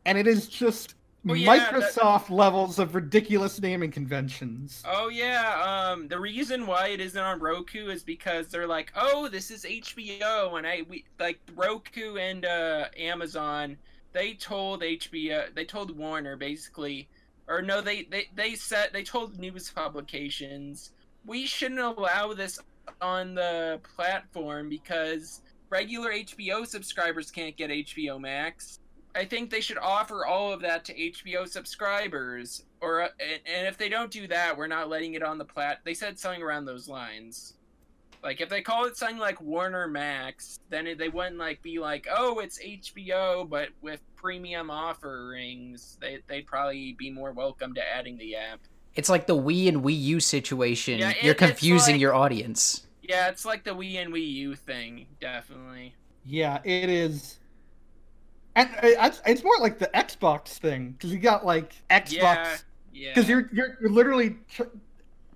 And it is just Oh, yeah, that- Microsoft levels of ridiculous naming conventions. Oh yeah, um, the reason why it isn't on Roku is because they're like, oh, this is HBO, and I we like Roku and uh, Amazon. They told HBO, they told Warner basically, or no, they they they said they told news publications we shouldn't allow this on the platform because regular HBO subscribers can't get HBO Max. I think they should offer all of that to HBO subscribers, or uh, and, and if they don't do that, we're not letting it on the plat. They said something around those lines. Like if they call it something like Warner Max, then it, they wouldn't like be like, oh, it's HBO, but with premium offerings. They they'd probably be more welcome to adding the app. It's like the Wii and Wii U situation. Yeah, You're confusing like- your audience. Yeah, it's like the Wii and Wii U thing, definitely. Yeah, it is. And uh, it's, it's more like the Xbox thing because you got like Xbox yeah. because you're, you're you're literally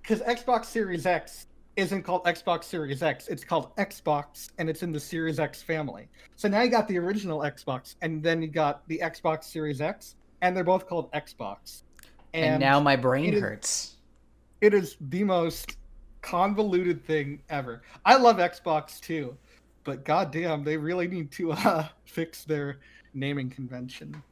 because Xbox Series X isn't called Xbox Series X. It's called Xbox, and it's in the Series X family. So now you got the original Xbox, and then you got the Xbox Series X, and they're both called Xbox. And, now my brain it is- hurts. it is the most convoluted thing ever. I love Xbox too, but goddamn, they really need to uh, fix their naming convention.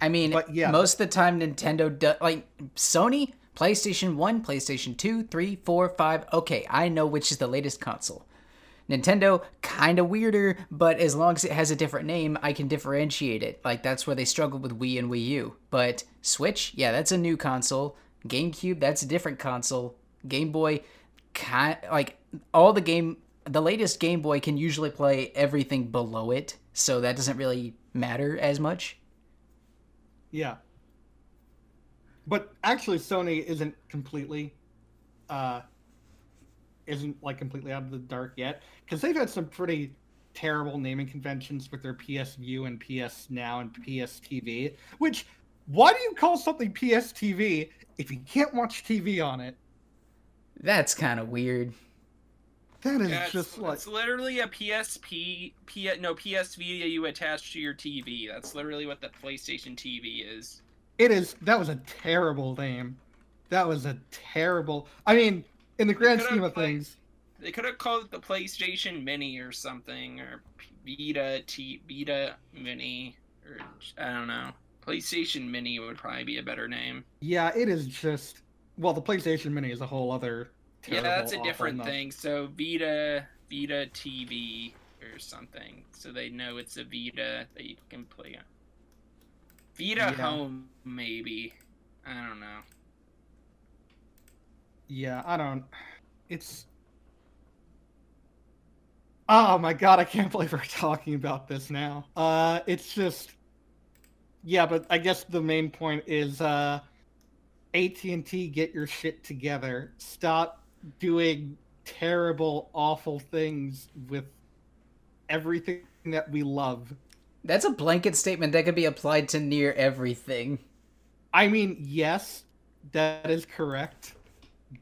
I mean, But, yeah. most of the time Nintendo does like Sony, PlayStation 1, PlayStation 2, 3, 4, 5. Okay, I know which is the latest console. Nintendo kind of weirder, but as long as it has a different name, I can differentiate it. Like that's where they struggled with Wii and Wii U. But Switch, yeah, that's a new console. GameCube, that's a different console. Game Boy, kind like all the game the latest Game Boy can usually play everything below it, so that doesn't really matter as much. Yeah. But actually, Sony isn't completely, uh, isn't like completely out of the dark yet because they've had some pretty terrible naming conventions with their PS Vue and PS Now and PS TV. Which, why do you call something PS TV if you can't watch TV on it? That's kind of weird. That is Yeah, just like it's literally a PSP, P, no PS Vita you attach to your TV. That's literally what the PlayStation TV is. it is. That was a terrible name. That was a terrible. I mean, in the grand scheme of played- things, They could have called it the PlayStation Mini or something, or Vita T Vita Mini, or I don't know. PlayStation Mini would probably be a better name. yeah, it is just. Well, the PlayStation Mini is a whole other. Yeah, that's a different enough- thing. So Vita Vita TV or something, so they know it's a Vita that you can play on. Vita Yeah. Home, maybe. I don't know. Yeah, I don't. It's. Oh my god, I can't believe we're talking about this now. Uh, it's just. Yeah, but I guess the main point is uh, AT&T, get your shit together. Stop doing terrible, awful things with everything that we love. That's a blanket statement that could be applied to near everything. I mean, yes, that is correct,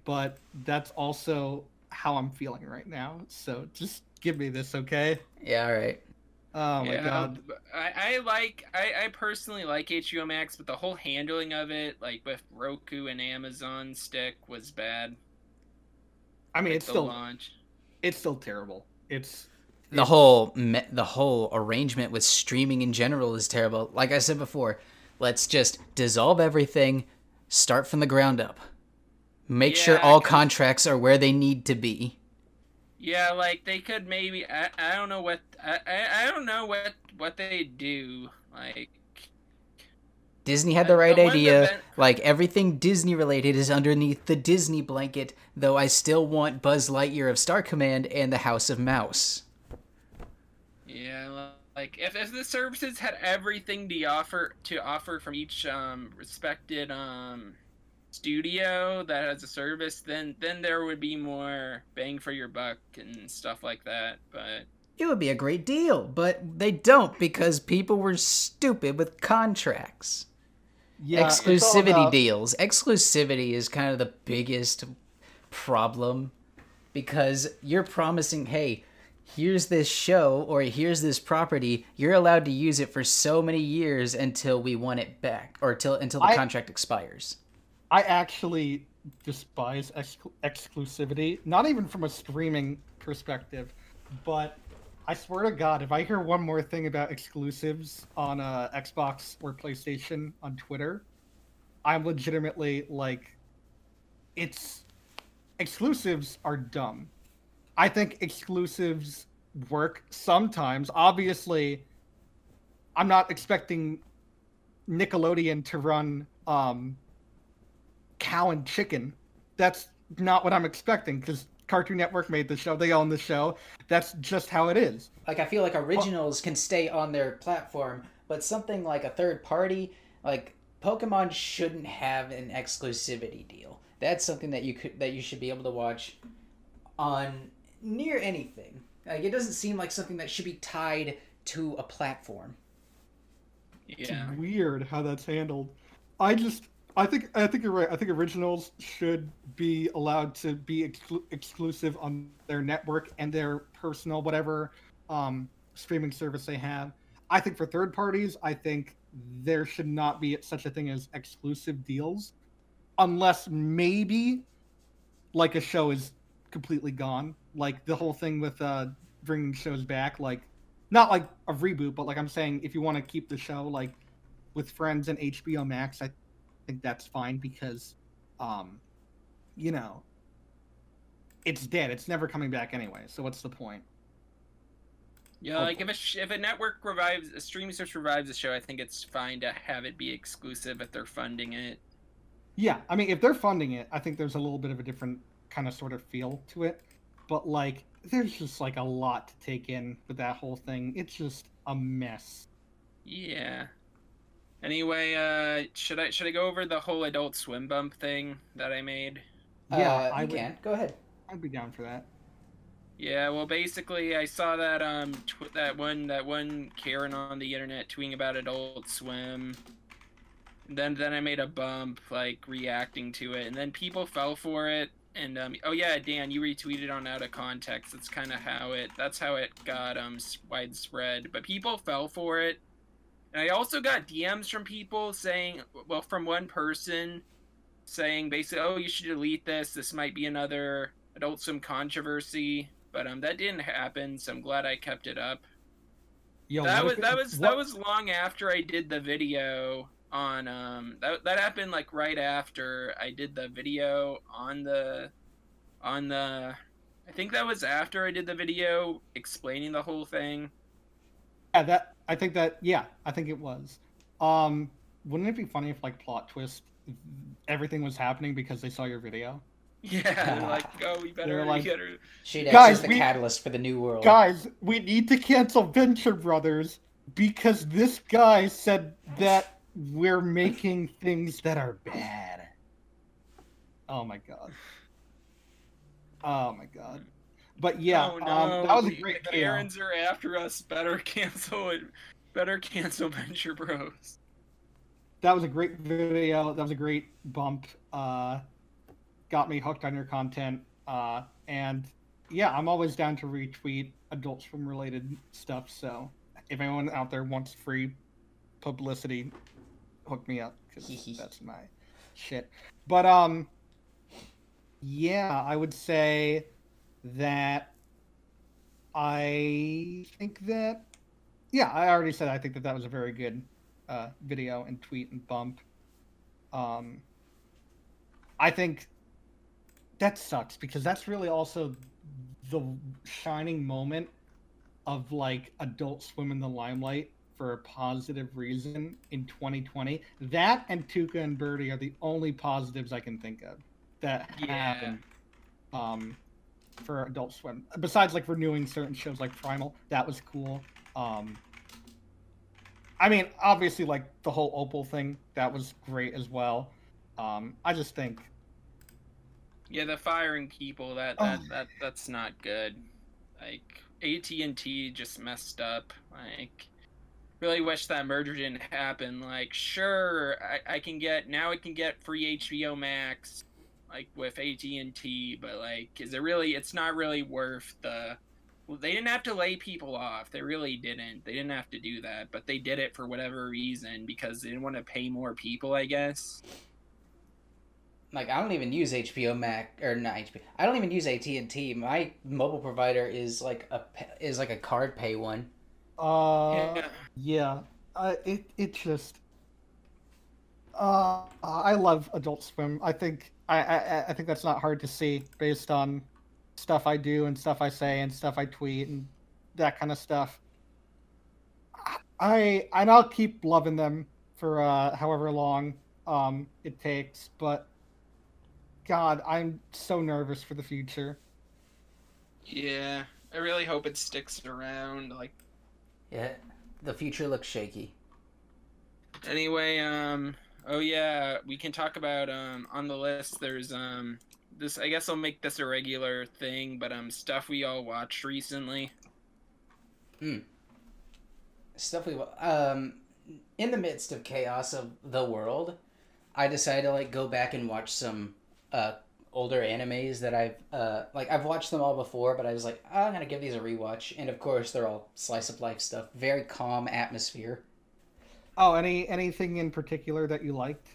but that's also how I'm feeling right now. So just give me this, okay? Yeah, all right. Oh my yeah, god. I, I like I, I personally like HBO Max, but the whole handling of it, like with Roku and Amazon Stick, was bad. I mean, Like it's still launch. it's still terrible. It's The whole me- the whole arrangement with streaming in general is terrible. Like I said before, let's just dissolve everything, start from the ground up. Make sure all contracts are where they need to be. Yeah, like they could maybe I, I don't know what I, I, I don't know what what they do. Like Disney had the right the idea. that- Like everything Disney related is underneath the Disney blanket, though I still want Buzz Lightyear of Star Command and the House of Mouse. Yeah, like if, if the services had everything to offer to offer from each um respected um studio that has a service, then then there would be more bang for your buck and stuff like that. But It would be a great deal, but they don't because people were stupid with contracts. Yeah, exclusivity about- deals. Exclusivity is kind of the biggest problem because you're promising, hey, here's this show or here's this property. You're allowed to use it for so many years until we want it back or till until the I- contract expires. I actually despise ex- exclusivity, not even from a streaming perspective, but I swear to God, if I hear one more thing about exclusives on uh, Xbox or PlayStation on Twitter, I'm legitimately like, it's exclusives are dumb. I think exclusives work sometimes. Obviously, I'm not expecting Nickelodeon to run um, cow and chicken. That's not what I'm expecting because Cartoon Network made the show. They own the show. That's just how it is. Like I feel like originals can stay on their platform, but something like a third party, like Pokemon shouldn't have an exclusivity deal. That's something that you could that you should be able to watch on near anything. Like it doesn't seem like something that should be tied to a platform. yeah, It's weird how that's handled. I just, I think, I think you're right. I think originals should be allowed to be exclu- exclusive on their network and their personal whatever um, streaming service they have. I think for third parties, I think there should not be such a thing as exclusive deals. unless maybe like a show is completely gone. Like the whole thing with uh bringing shows back, like not like a reboot, but like I'm saying, if you want to keep the show like with Friends and HBO Max, I think that's fine because, um, you know, it's dead. It's never coming back anyway. So what's the point? Yeah, like if a sh- if a network revives a streaming service revives a show, I think it's fine to have it be exclusive if they're funding it. Yeah, I mean, if they're funding it, I think there's a little bit of a different kind of sort of feel to it. But like, there's just like a lot to take in with that whole thing. It's just a mess. Yeah. Anyway, uh, should I should I go over the whole Adult Swim bump thing that I made? Yeah, uh, I you would- can go ahead. I'd be down for that. Yeah, well, basically, I saw that um tw- that one that one Karen on the internet tweeting about Adult Swim. Then then I made a bump like reacting to it, and then people fell for it. And um oh yeah, Dan, you retweeted on out of context. That's kind of how it that's how it got um widespread. But people fell for it, and I also got DMs from people saying, well, from one person saying basically, oh, you should delete this. This might be another Adult Swim controversy. But um, that didn't happen, so I'm glad I kept it up. Yo, that was that was what- that was long after I did the video on um that that happened like right after I did the video on the on the I think that was after I did the video explaining the whole thing. Yeah, that I think that yeah, I think it was. Um, wouldn't it be funny if like plot twist, everything was happening because they saw your video? Yeah, they're like oh we better They're like, we better Sheet Guys, is the we- catalyst for the new world. Guys, we need to cancel Venture Brothers because this guy said that we're making things that are bad. Oh my god. Oh my god. But yeah, oh, no, um, that was a great the video. Karens are after us. Better cancel it. Better cancel Venture Bros. that was a great video. That was a great bump. Uh, got me hooked on your content. Uh, and yeah, I'm always down to retweet Adult Swim related stuff. So if anyone out there wants free publicity, hook me up because that's my shit. But um, yeah, I would say that I think that yeah, I already said I think that that was a very good uh, video and tweet and bump. Um, I think that sucks because that's really also the shining moment of like Adult Swim in the limelight for a positive reason in 2020. That and Tuca and Bertie are the only positives I can think of that Yeah. happened um, for Adult Swim. Besides like renewing certain shows like Primal, that was cool. Um, I mean, obviously, like the whole Opal thing, that was great as well. Um, I just think, Yeah, the firing people that Oh. that, that that's not good. Like AT and T just messed up. Like really wish that merger didn't happen. Like sure, I, I can get now I can get free HBO Max like with AT and T, but like is it really? It's not really worth the. Well, they didn't have to lay people off. They really didn't. They didn't have to do that, but they did it for whatever reason because they didn't want to pay more people. I guess. Like I don't even use HBO Mac or not HBO. I don't even use AT and T. My mobile provider is like a is like a card pay one. uh, yeah. yeah, uh, it it just, uh, I love Adult Swim. I think I, I I think that's not hard to see based on stuff I do and stuff I say and stuff I tweet and that kind of stuff. I and I'll keep loving them for uh, however long um, it takes, but God, I'm so nervous for the future. Yeah, I really hope it sticks around. Like Yeah, the future looks shaky. anyway, um, oh yeah, we can talk about um on the list. There's um this. I guess I'll make this a regular thing, but um stuff we all watched recently. Hmm. Stuff we um in the midst of chaos of the world, I decided to like go back and watch some uh older animes that I've uh like I've watched them all before, but I was like "Ah, I'm gonna give these a rewatch, and of course they're all slice of life stuff, very calm atmosphere. Oh, any anything in particular that you liked?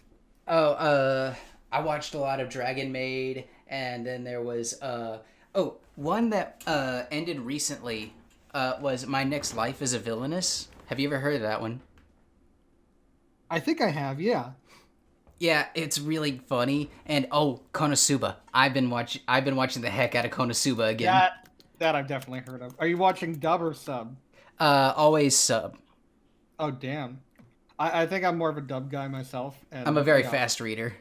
Oh, uh, I watched a lot of Dragon Maid, and then there was uh oh one that uh ended recently uh was My Next Life is a Villainess. Have you ever heard of that one? I think I have, yeah. Yeah, it's really funny. And oh, Konosuba. I've been watching. I've been watching the heck out of Konosuba again. That that I've definitely heard of. Are you watching dub or sub? Uh, always sub. Oh damn. I, I think I'm more of a dub guy myself. And, I'm a very yeah, fast reader.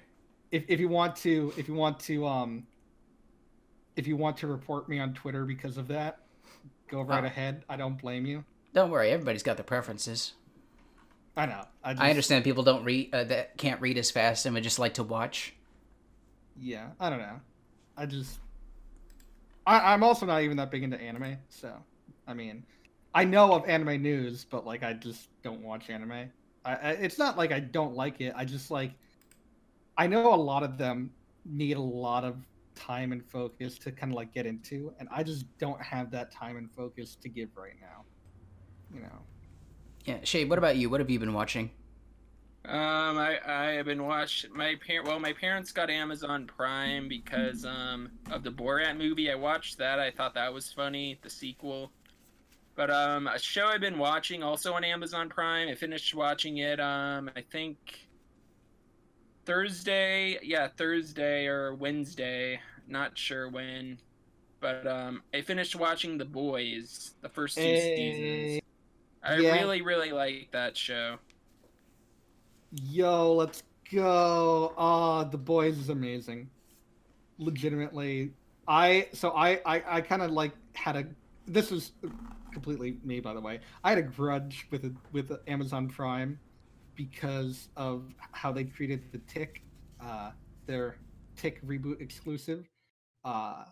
If if you want to if you want to um if you want to report me on Twitter because of that, go right Oh. ahead. I don't blame you. Don't worry, everybody's got their preferences. I know. I, just, I understand people don't read uh, that can't read as fast and would just like to watch. Yeah, I don't know. I just I, I'm also not even that big into anime, so I mean, I know of anime news, but like I just don't watch anime. I, I it's not like I don't like it. I just like I know a lot of them need a lot of time and focus to kind of like get into, and I just don't have that time and focus to give right now. You know. Yeah, Shay, what about you? What have you been watching? Um, I I have been watching my parent. Well, my parents got Amazon Prime because um of the Borat movie. I watched that. I thought that was funny. The sequel. But um, a show I've been watching also on Amazon Prime. I finished watching it. Um, I think Thursday. Yeah, Thursday or Wednesday. Not sure when. But um, I finished watching The Boys, the first two seasons. I yeah. really, really like that show. Yo, let's go. Ah, the boys is amazing. Legitimately. I so I I, I kind of like had a this was completely me by the way. I had a grudge with with Amazon Prime because of how they treated the Tick uh their Tick reboot exclusive. Uh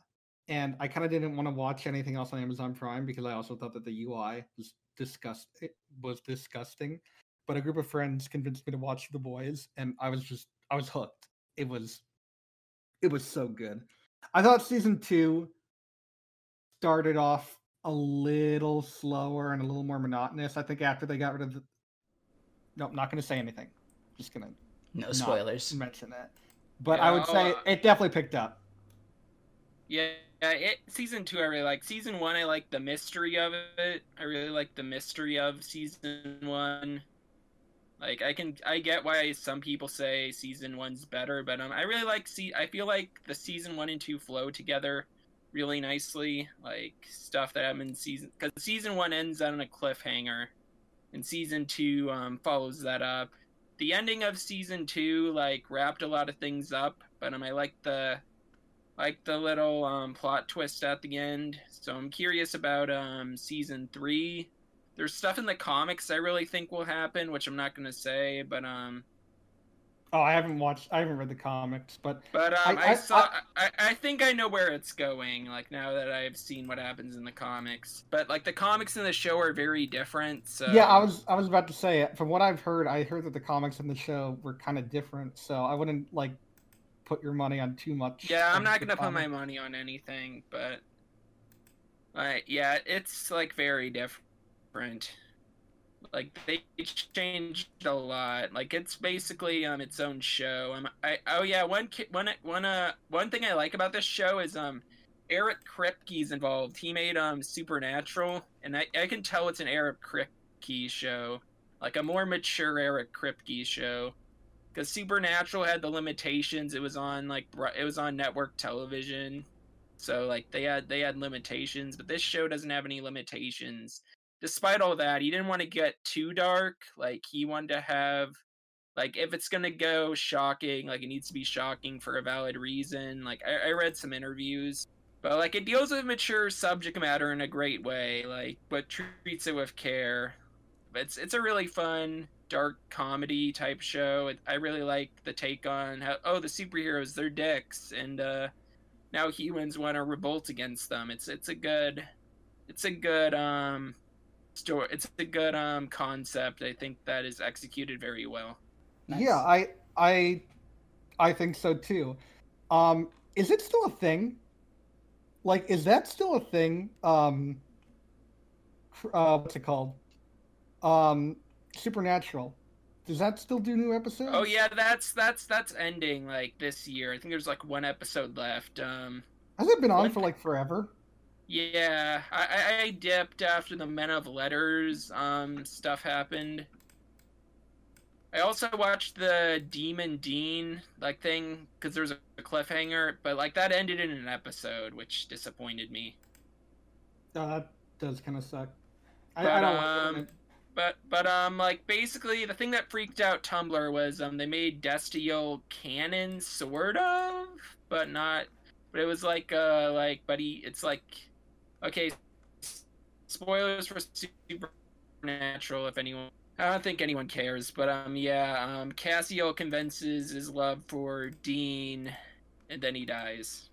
and I kind of didn't want to watch anything else on Amazon Prime because I also thought that the UI was disgust it was disgusting but a group of friends convinced me to watch The Boys, and I was just I was hooked. It was it was so good. I thought season two started off a little slower and a little more monotonous. I think after they got rid of the Nope, not gonna say anything. Just gonna No not spoilers. mention that. But Yeah, I would say uh, it definitely picked up. Yeah, it season two I really like. Season one I like the mystery of it. I really like the mystery of season one. Like I can I get why some people say season one's better, but um I really like see I feel like the season one and two flow together really nicely. Like stuff that happened in season because season one ends on a cliffhanger, and season two um follows that up. The ending of season two like wrapped a lot of things up, but um I like the like the little um, plot twist at the end. So I'm curious about um, season three. There's stuff in the comics I really think will happen, which I'm not gonna say, but um, Oh, I haven't watched I haven't read the comics, but but um, I, I- I- saw. I, I think I know where it's going. Like now that I've seen what happens in the comics, but like the comics and the show are very different. So yeah, I was I was about to say from what I've heard, I heard that the comics and the show were kind of different, so I wouldn't like put your money on too much. Yeah, I'm not gonna put my money on anything, but like, yeah, it's like very different. Like they changed a lot. Like it's basically um its own show. Um, I oh yeah, one one one uh one thing I like about this show is um Eric Kripke's involved. He made um Supernatural, and I I can tell it's an Eric Kripke show, like a more mature Eric Kripke show because Supernatural had the limitations. It was on like it was on network television, so like they had they had limitations. But this show doesn't have any limitations. Despite all that, he didn't want to get too dark. Like he wanted to have like if it's gonna go shocking, like it needs to be shocking for a valid reason. Like I, I read some interviews. But like it deals with mature subject matter in a great way, like but treats it with care. It's it's a really fun dark comedy type show. I really like the take on how oh the superheroes they're dicks and uh, now humans want to revolt against them. It's it's a good it's a good um story. It's a good um concept. I think that is executed very well. Nice. Yeah, I I I think so too. Um, is it still a thing? Like, is that still a thing? Um, uh, what's it called? Um, Supernatural. does that still do new episodes? Oh yeah, that's that's that's ending like this year. I think there's like one episode left. Um, Has it been on for like forever? Yeah, I, I, dipped after the Men of Letters um stuff happened. I also watched the Demon Dean like thing because there was a cliffhanger, but like that ended in an episode, which disappointed me. Uh, that does kind of suck. I, But, I don't um. But but um like basically the thing that freaked out Tumblr was um they made Destiel canon sort of, but not. But it was like uh like but he it's like okay. Spoilers for Supernatural if anyone. I don't think anyone cares, but um yeah um Cassio convinces his love for Dean, and then he dies.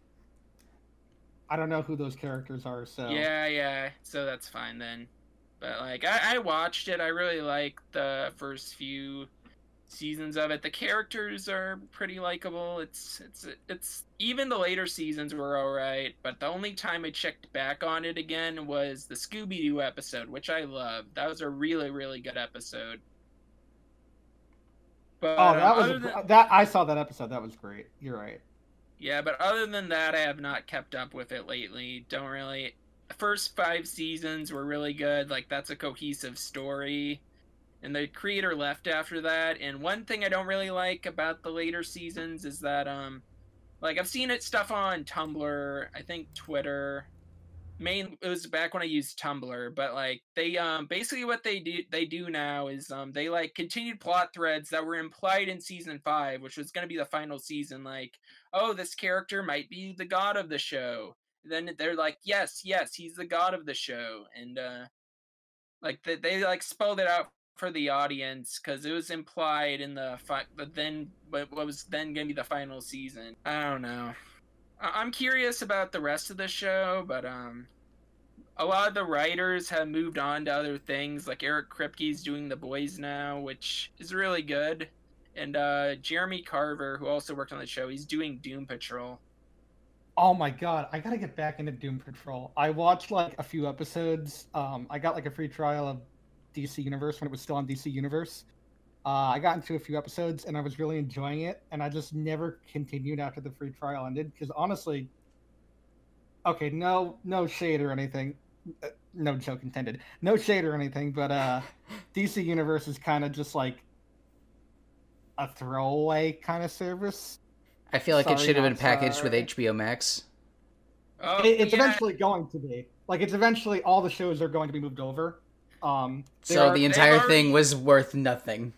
I don't know who those characters are, so Yeah, yeah. So that's fine then. But like, I, I watched it. I really like the first few seasons of it. The characters are pretty likable. It's it's it's even the later seasons were all right. But the only time I checked back on it again was the Scooby Doo episode, which I loved. That was a really really good episode. But Oh, that um, was a, than- that. I saw that episode. That was great. You're right. Yeah, but other than that, I have not kept up with it lately. Don't really. The first five seasons were really good. Like, that's a cohesive story. And the creator left after that. And one thing I don't really like about the later seasons is that, um, like, I've seen it stuff on Tumblr, I think Twitter. Main it was back when I used Tumblr, but like they um basically what they do they do now is um they like continued plot threads that were implied in season five, which was gonna be the final season, like oh, this character might be the god of the show. Then they're like, yes, yes, he's the god of the show, and uh, like they, they like spelled it out for the audience because it was implied in the fi- then what was then gonna be the final season. I don't know. I- I'm curious about the rest of the show, but um, a lot of the writers have moved on to other things. Like Eric Kripke's doing The Boys now, which is really good and uh, Jeremy Carver, who also worked on the show, he's doing Doom Patrol. Oh my god, I gotta get back into Doom Patrol. I watched like a few episodes. Um, I got like a free trial of DC Universe when it was still on DC Universe. Uh, I got into a few episodes and I was really enjoying it, and I just never continued after the free trial ended because honestly, okay, no, no shade or anything, uh, no joke intended, no shade or anything, but uh, DC Universe is kind of just like a throwaway kind of service. I feel like it should have been not packaged with. HBO Max. Oh, It- it's yeah. eventually going to be like it's eventually all the shows are going to be moved over um So are- the entire already- thing was worth nothing.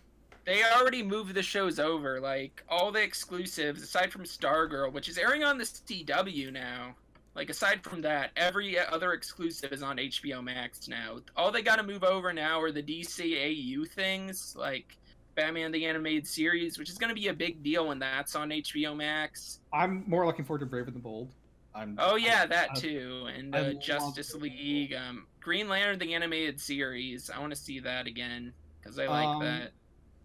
They already moved the shows over. Like all the exclusives, aside from Stargirl, which is airing on the CW now. Like aside from that, every other exclusive is on HBO Max now. All they got to move over now are the DCAU things, like Batman the Animated Series, which is going to be a big deal when that's on HBO Max. i'm more looking forward to brave and the bold i'm Oh yeah, that I- too, and I uh, Justice Brave and the League, um, Green Lantern the Animated Series. I want to see that again because I like Um, that.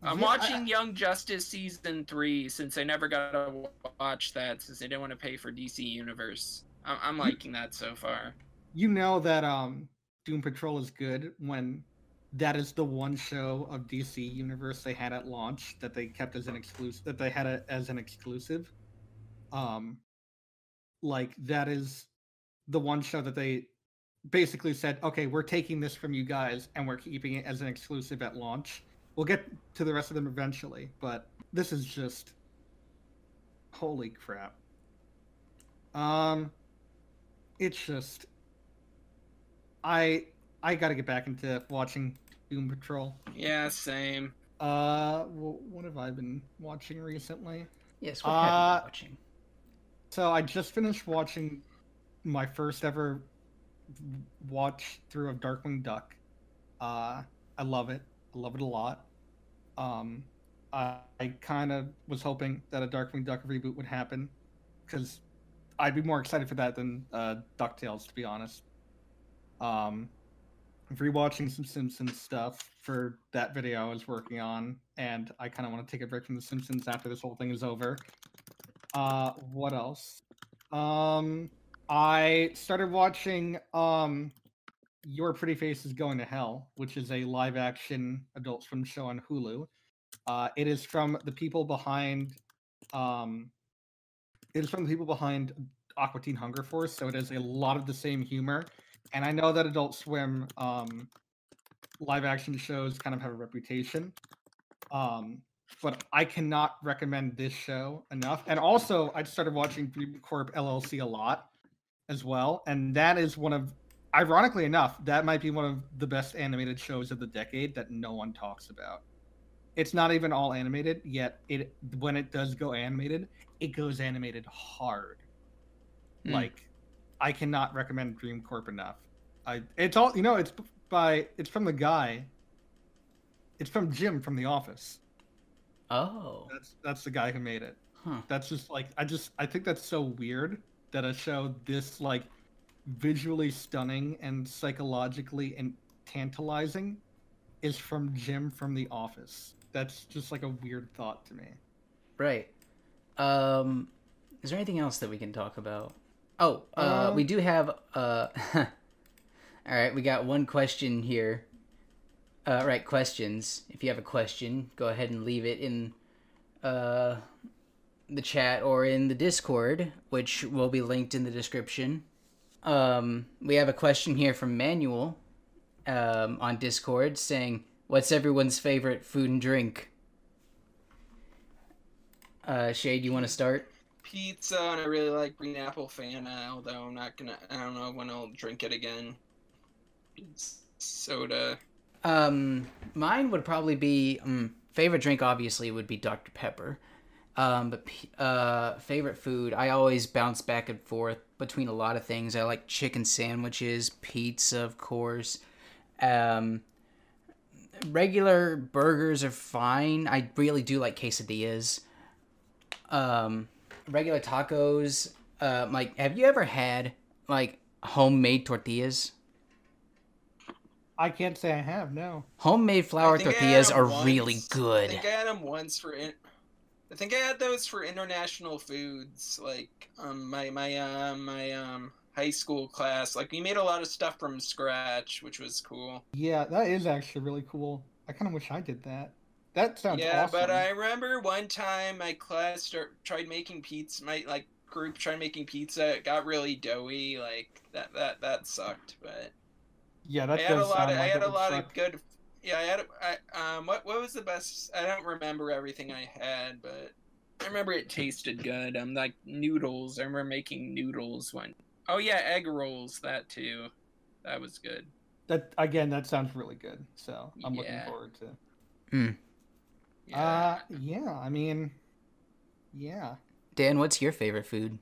I'm yeah, I- watching Young Justice season three since I never got to watch that since I didn't want to pay for DC Universe. I'm, I'm liking that so far. you know that um doom patrol is good when that is the one show of dc universe they had at launch that they kept as an exclusive that they had it as an exclusive um like that is the one show that they basically said okay we're taking this from you guys and we're keeping it as an exclusive at launch we'll get to the rest of them eventually but this is just holy crap um it's just i i gotta get back into watching doom patrol Yeah, same. uh what have i been watching recently Yes, what have you Uh, been watching? So I just finished watching my first ever watch through of Darkwing Duck. Uh, I love it. I love it a lot. Um, I, I kind of was hoping that a Darkwing Duck reboot would happen because I'd be more excited for that than uh, Ducktales, to be honest. Um, I'm rewatching some Simpsons stuff for that video I was working on, and I kind of want to take a break from The Simpsons after this whole thing is over. Uh, what else? Um, I started watching um, Your Pretty Face is Going to Hell, which is a live-action Adult Swim show on Hulu. Uh, it is from the people behind. Um, it is from the people behind Aqua Teen Hunger Force, so it is a lot of the same humor. And I know that Adult Swim um, live action shows kind of have a reputation. Um, but I cannot recommend this show enough. And also, I started watching Dream Corp LLC a lot as well, and that is one of, ironically enough, that might be one of the best animated shows of the decade that no one talks about. It's not even all animated yet. It when it does go animated, it goes animated hard. Hmm. Like, I cannot recommend Dream Corp enough. I it's all you know. It's by it's from the guy. It's from Jim from The Office. Oh. That's that's the guy who made it. Huh. That's just like I just I think that's so weird that a show this like visually stunning and psychologically and tantalizing is from Jim from The Office. That's just like a weird thought to me. Right. Um, is there anything else that we can talk about? Oh, uh, Um, we do have. Uh, all right, we got one question here. Uh, right, questions. If you have a question, go ahead and leave it in uh, the chat or in the Discord, which will be linked in the description. Um, we have a question here from Manuel um, on Discord saying, "What's everyone's favorite food and drink?" Uh, Shade, you want to start? Pizza, and I really like green apple Fanta, although I'm not gonna. I don't know when I'll drink it again. Soda. Um, mine would probably be um, favorite drink. Obviously, would be Dr Pepper. Um, but uh, favorite food, I always bounce back and forth between a lot of things. I like chicken sandwiches, pizza, of course. Um, regular burgers are fine. I really do like quesadillas. Um, regular tacos. Uh, like, have you ever had like homemade tortillas? I can't say I have, no. Homemade flour I think I had tortillas are once. really good. I think I had them once for. In- I think I had those for international foods, like um my my uh, my um high school class. Like we made a lot of stuff from scratch, which was cool. Yeah, that is actually really cool. I kind of wish I did that. That sounds yeah, awesome. but I remember one time my class start, tried making pizza. My like group tried making pizza. It got really doughy. Like that that that sucked. But yeah, that I had a lot. sound Of, like I had a lot suck. of good. Yeah, I had. I, um, what what was the best? I don't remember everything I had, but I remember it tasted good. Um, like noodles. I remember making noodles one. Oh yeah, egg rolls. That too. That was good. That again, that sounds really good. So I'm looking forward to. Yeah. Uh, yeah. I mean, yeah. Dan, what's your favorite food?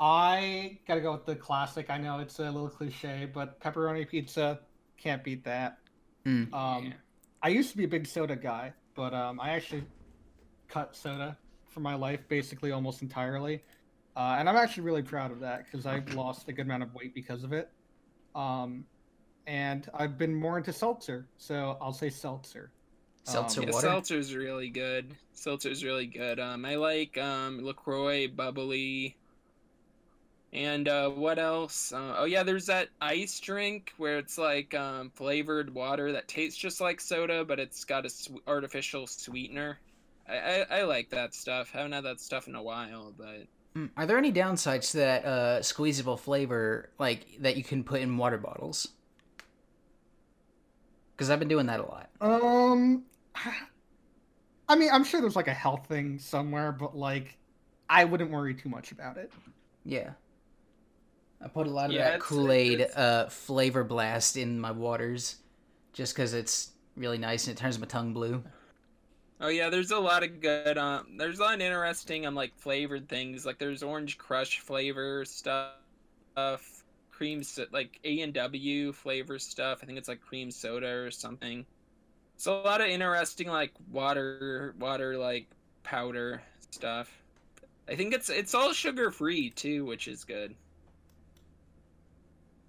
I gotta go with the classic. I know it's a little cliche, but pepperoni pizza can't beat that. Mm. Um, Yeah. I used to be a big soda guy, but um, I actually cut soda for my life basically almost entirely, uh, and I'm actually really proud of that because I've lost a good amount of weight because of it. Um, and I've been more into seltzer, so I'll say seltzer. Seltzer Um, Yeah, water? seltzer's really good. Seltzer's really good. Um, I like um LaCroix, bubbly. And uh, what else? Uh, oh yeah, there's that ice drink where it's like um, flavored water that tastes just like soda, but it's got a sw- artificial sweetener. I, I I like that stuff. haven't had that stuff in a while, but Mm. Are there any downsides to that uh, squeezable flavor, like that you can put in water bottles? Because I've been doing that a lot. Um, I mean, I'm sure there's like a health thing somewhere, but like, I wouldn't worry too much about it. Yeah. I put a lot of Yeah, that Kool Aid uh, flavor blast in my waters, just because it's really nice and it turns my tongue blue. Oh yeah, there's a lot of good. Um, there's a lot of interesting um like flavored things. Like there's orange crush flavor stuff, cream like A and W flavor stuff. I think it's like cream soda or something. It's a lot of interesting like water, water like powder stuff. I think it's it's all sugar free too, which is good.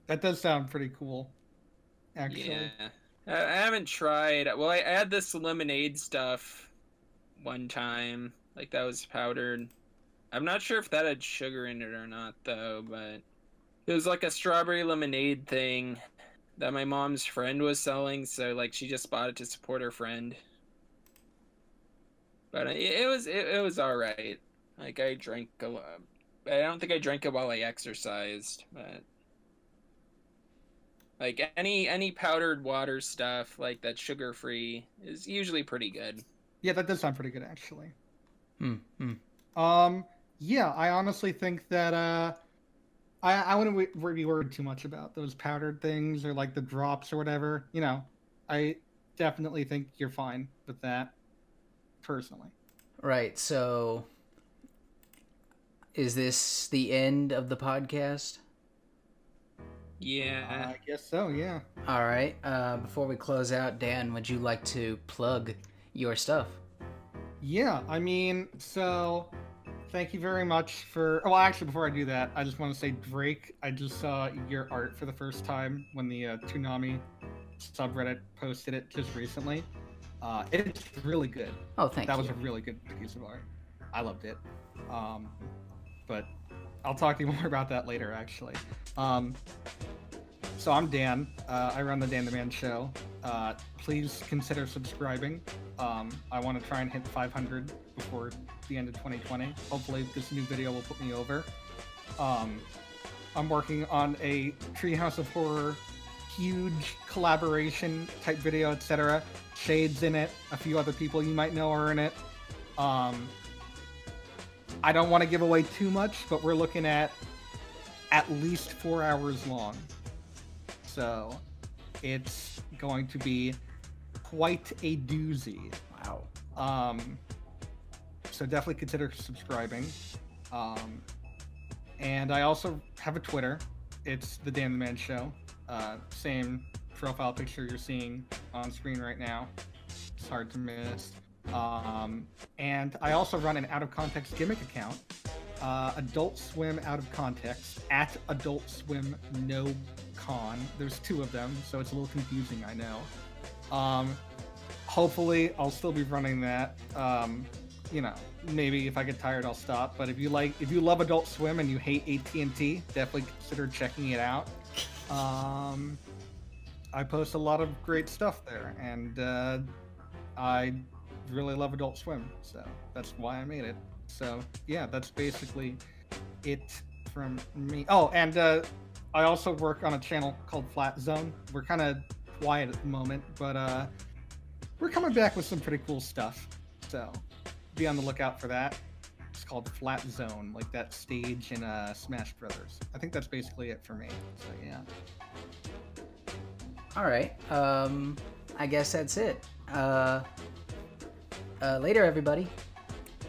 That does sound pretty cool, actually. Yeah, I, haven't tried. Well, I, had this lemonade stuff one time. Like that was powdered. I'm not sure if that had sugar in it or not, though. But it was like a strawberry lemonade thing that my mom's friend was selling. So like she just bought it to support her friend. but it, it was it, it was all right. Like I drank a lot. I don't think I drank it while I exercised, but like any any powdered water stuff like that's sugar free is usually pretty good. Yeah, that does sound pretty good actually. Hmm. hmm. Um, yeah, I honestly think that uh, I I wouldn't w- be worried too much about those powdered things or like the drops or whatever. You know, I definitely think you're fine with that, personally. Right. So, is this the end of the podcast? Yeah. I guess so. Yeah. All right. Uh, before we close out, Dan, would you like to plug your stuff? Yeah, I mean, so thank you very much for. Oh, well, actually, before I do that, I just want to say, Drake, I just saw your art for the first time when the uh, Toonami subreddit posted it just recently. Uh, it's really good. Oh, thank that you. was a really good piece of art. I loved it. Um, but I'll talk to you more about that later, actually. Um, so I'm Dan. Uh, I run the Dan the Man Show. Uh, please consider subscribing. Um, I want to try and hit 500 before the end of 2020. Hopefully, this new video will put me over. Um, I'm working on a Treehouse of Horror huge collaboration type video, etc. Shades in it. A few other people you might know are in it. Um, I don't want to give away too much, but we're looking at at least four hours long. So it's going to be quite a doozy. Wow. Um, so definitely consider subscribing. Um, and I also have a Twitter. It's the Dan the Man Show. Uh, same profile picture you're seeing on screen right now. It's hard to miss. Um, and I also run an out of context gimmick account, uh, Adult Swim out of context at Adult Swim No Con. There's two of them, so it's a little confusing, I know. Um, hopefully, I'll still be running that. Um, you know, maybe if I get tired, I'll stop. But if you like, if you love Adult Swim and you hate AT&T, definitely consider checking it out. Um, I post a lot of great stuff there, and uh, I really love Adult Swim, so that's why I made it. So yeah, that's basically it from me. Oh, and uh, I also work on a channel called Flat Zone. We're kind of quiet at the moment, but uh, we're coming back with some pretty cool stuff. So be on the lookout for that. It's called Flat Zone, like that stage in uh, Smash Brothers. I think that's basically it for me. So yeah. All right. Um, I guess that's it. Uh, uh, later, everybody.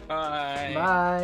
Bye. Bye.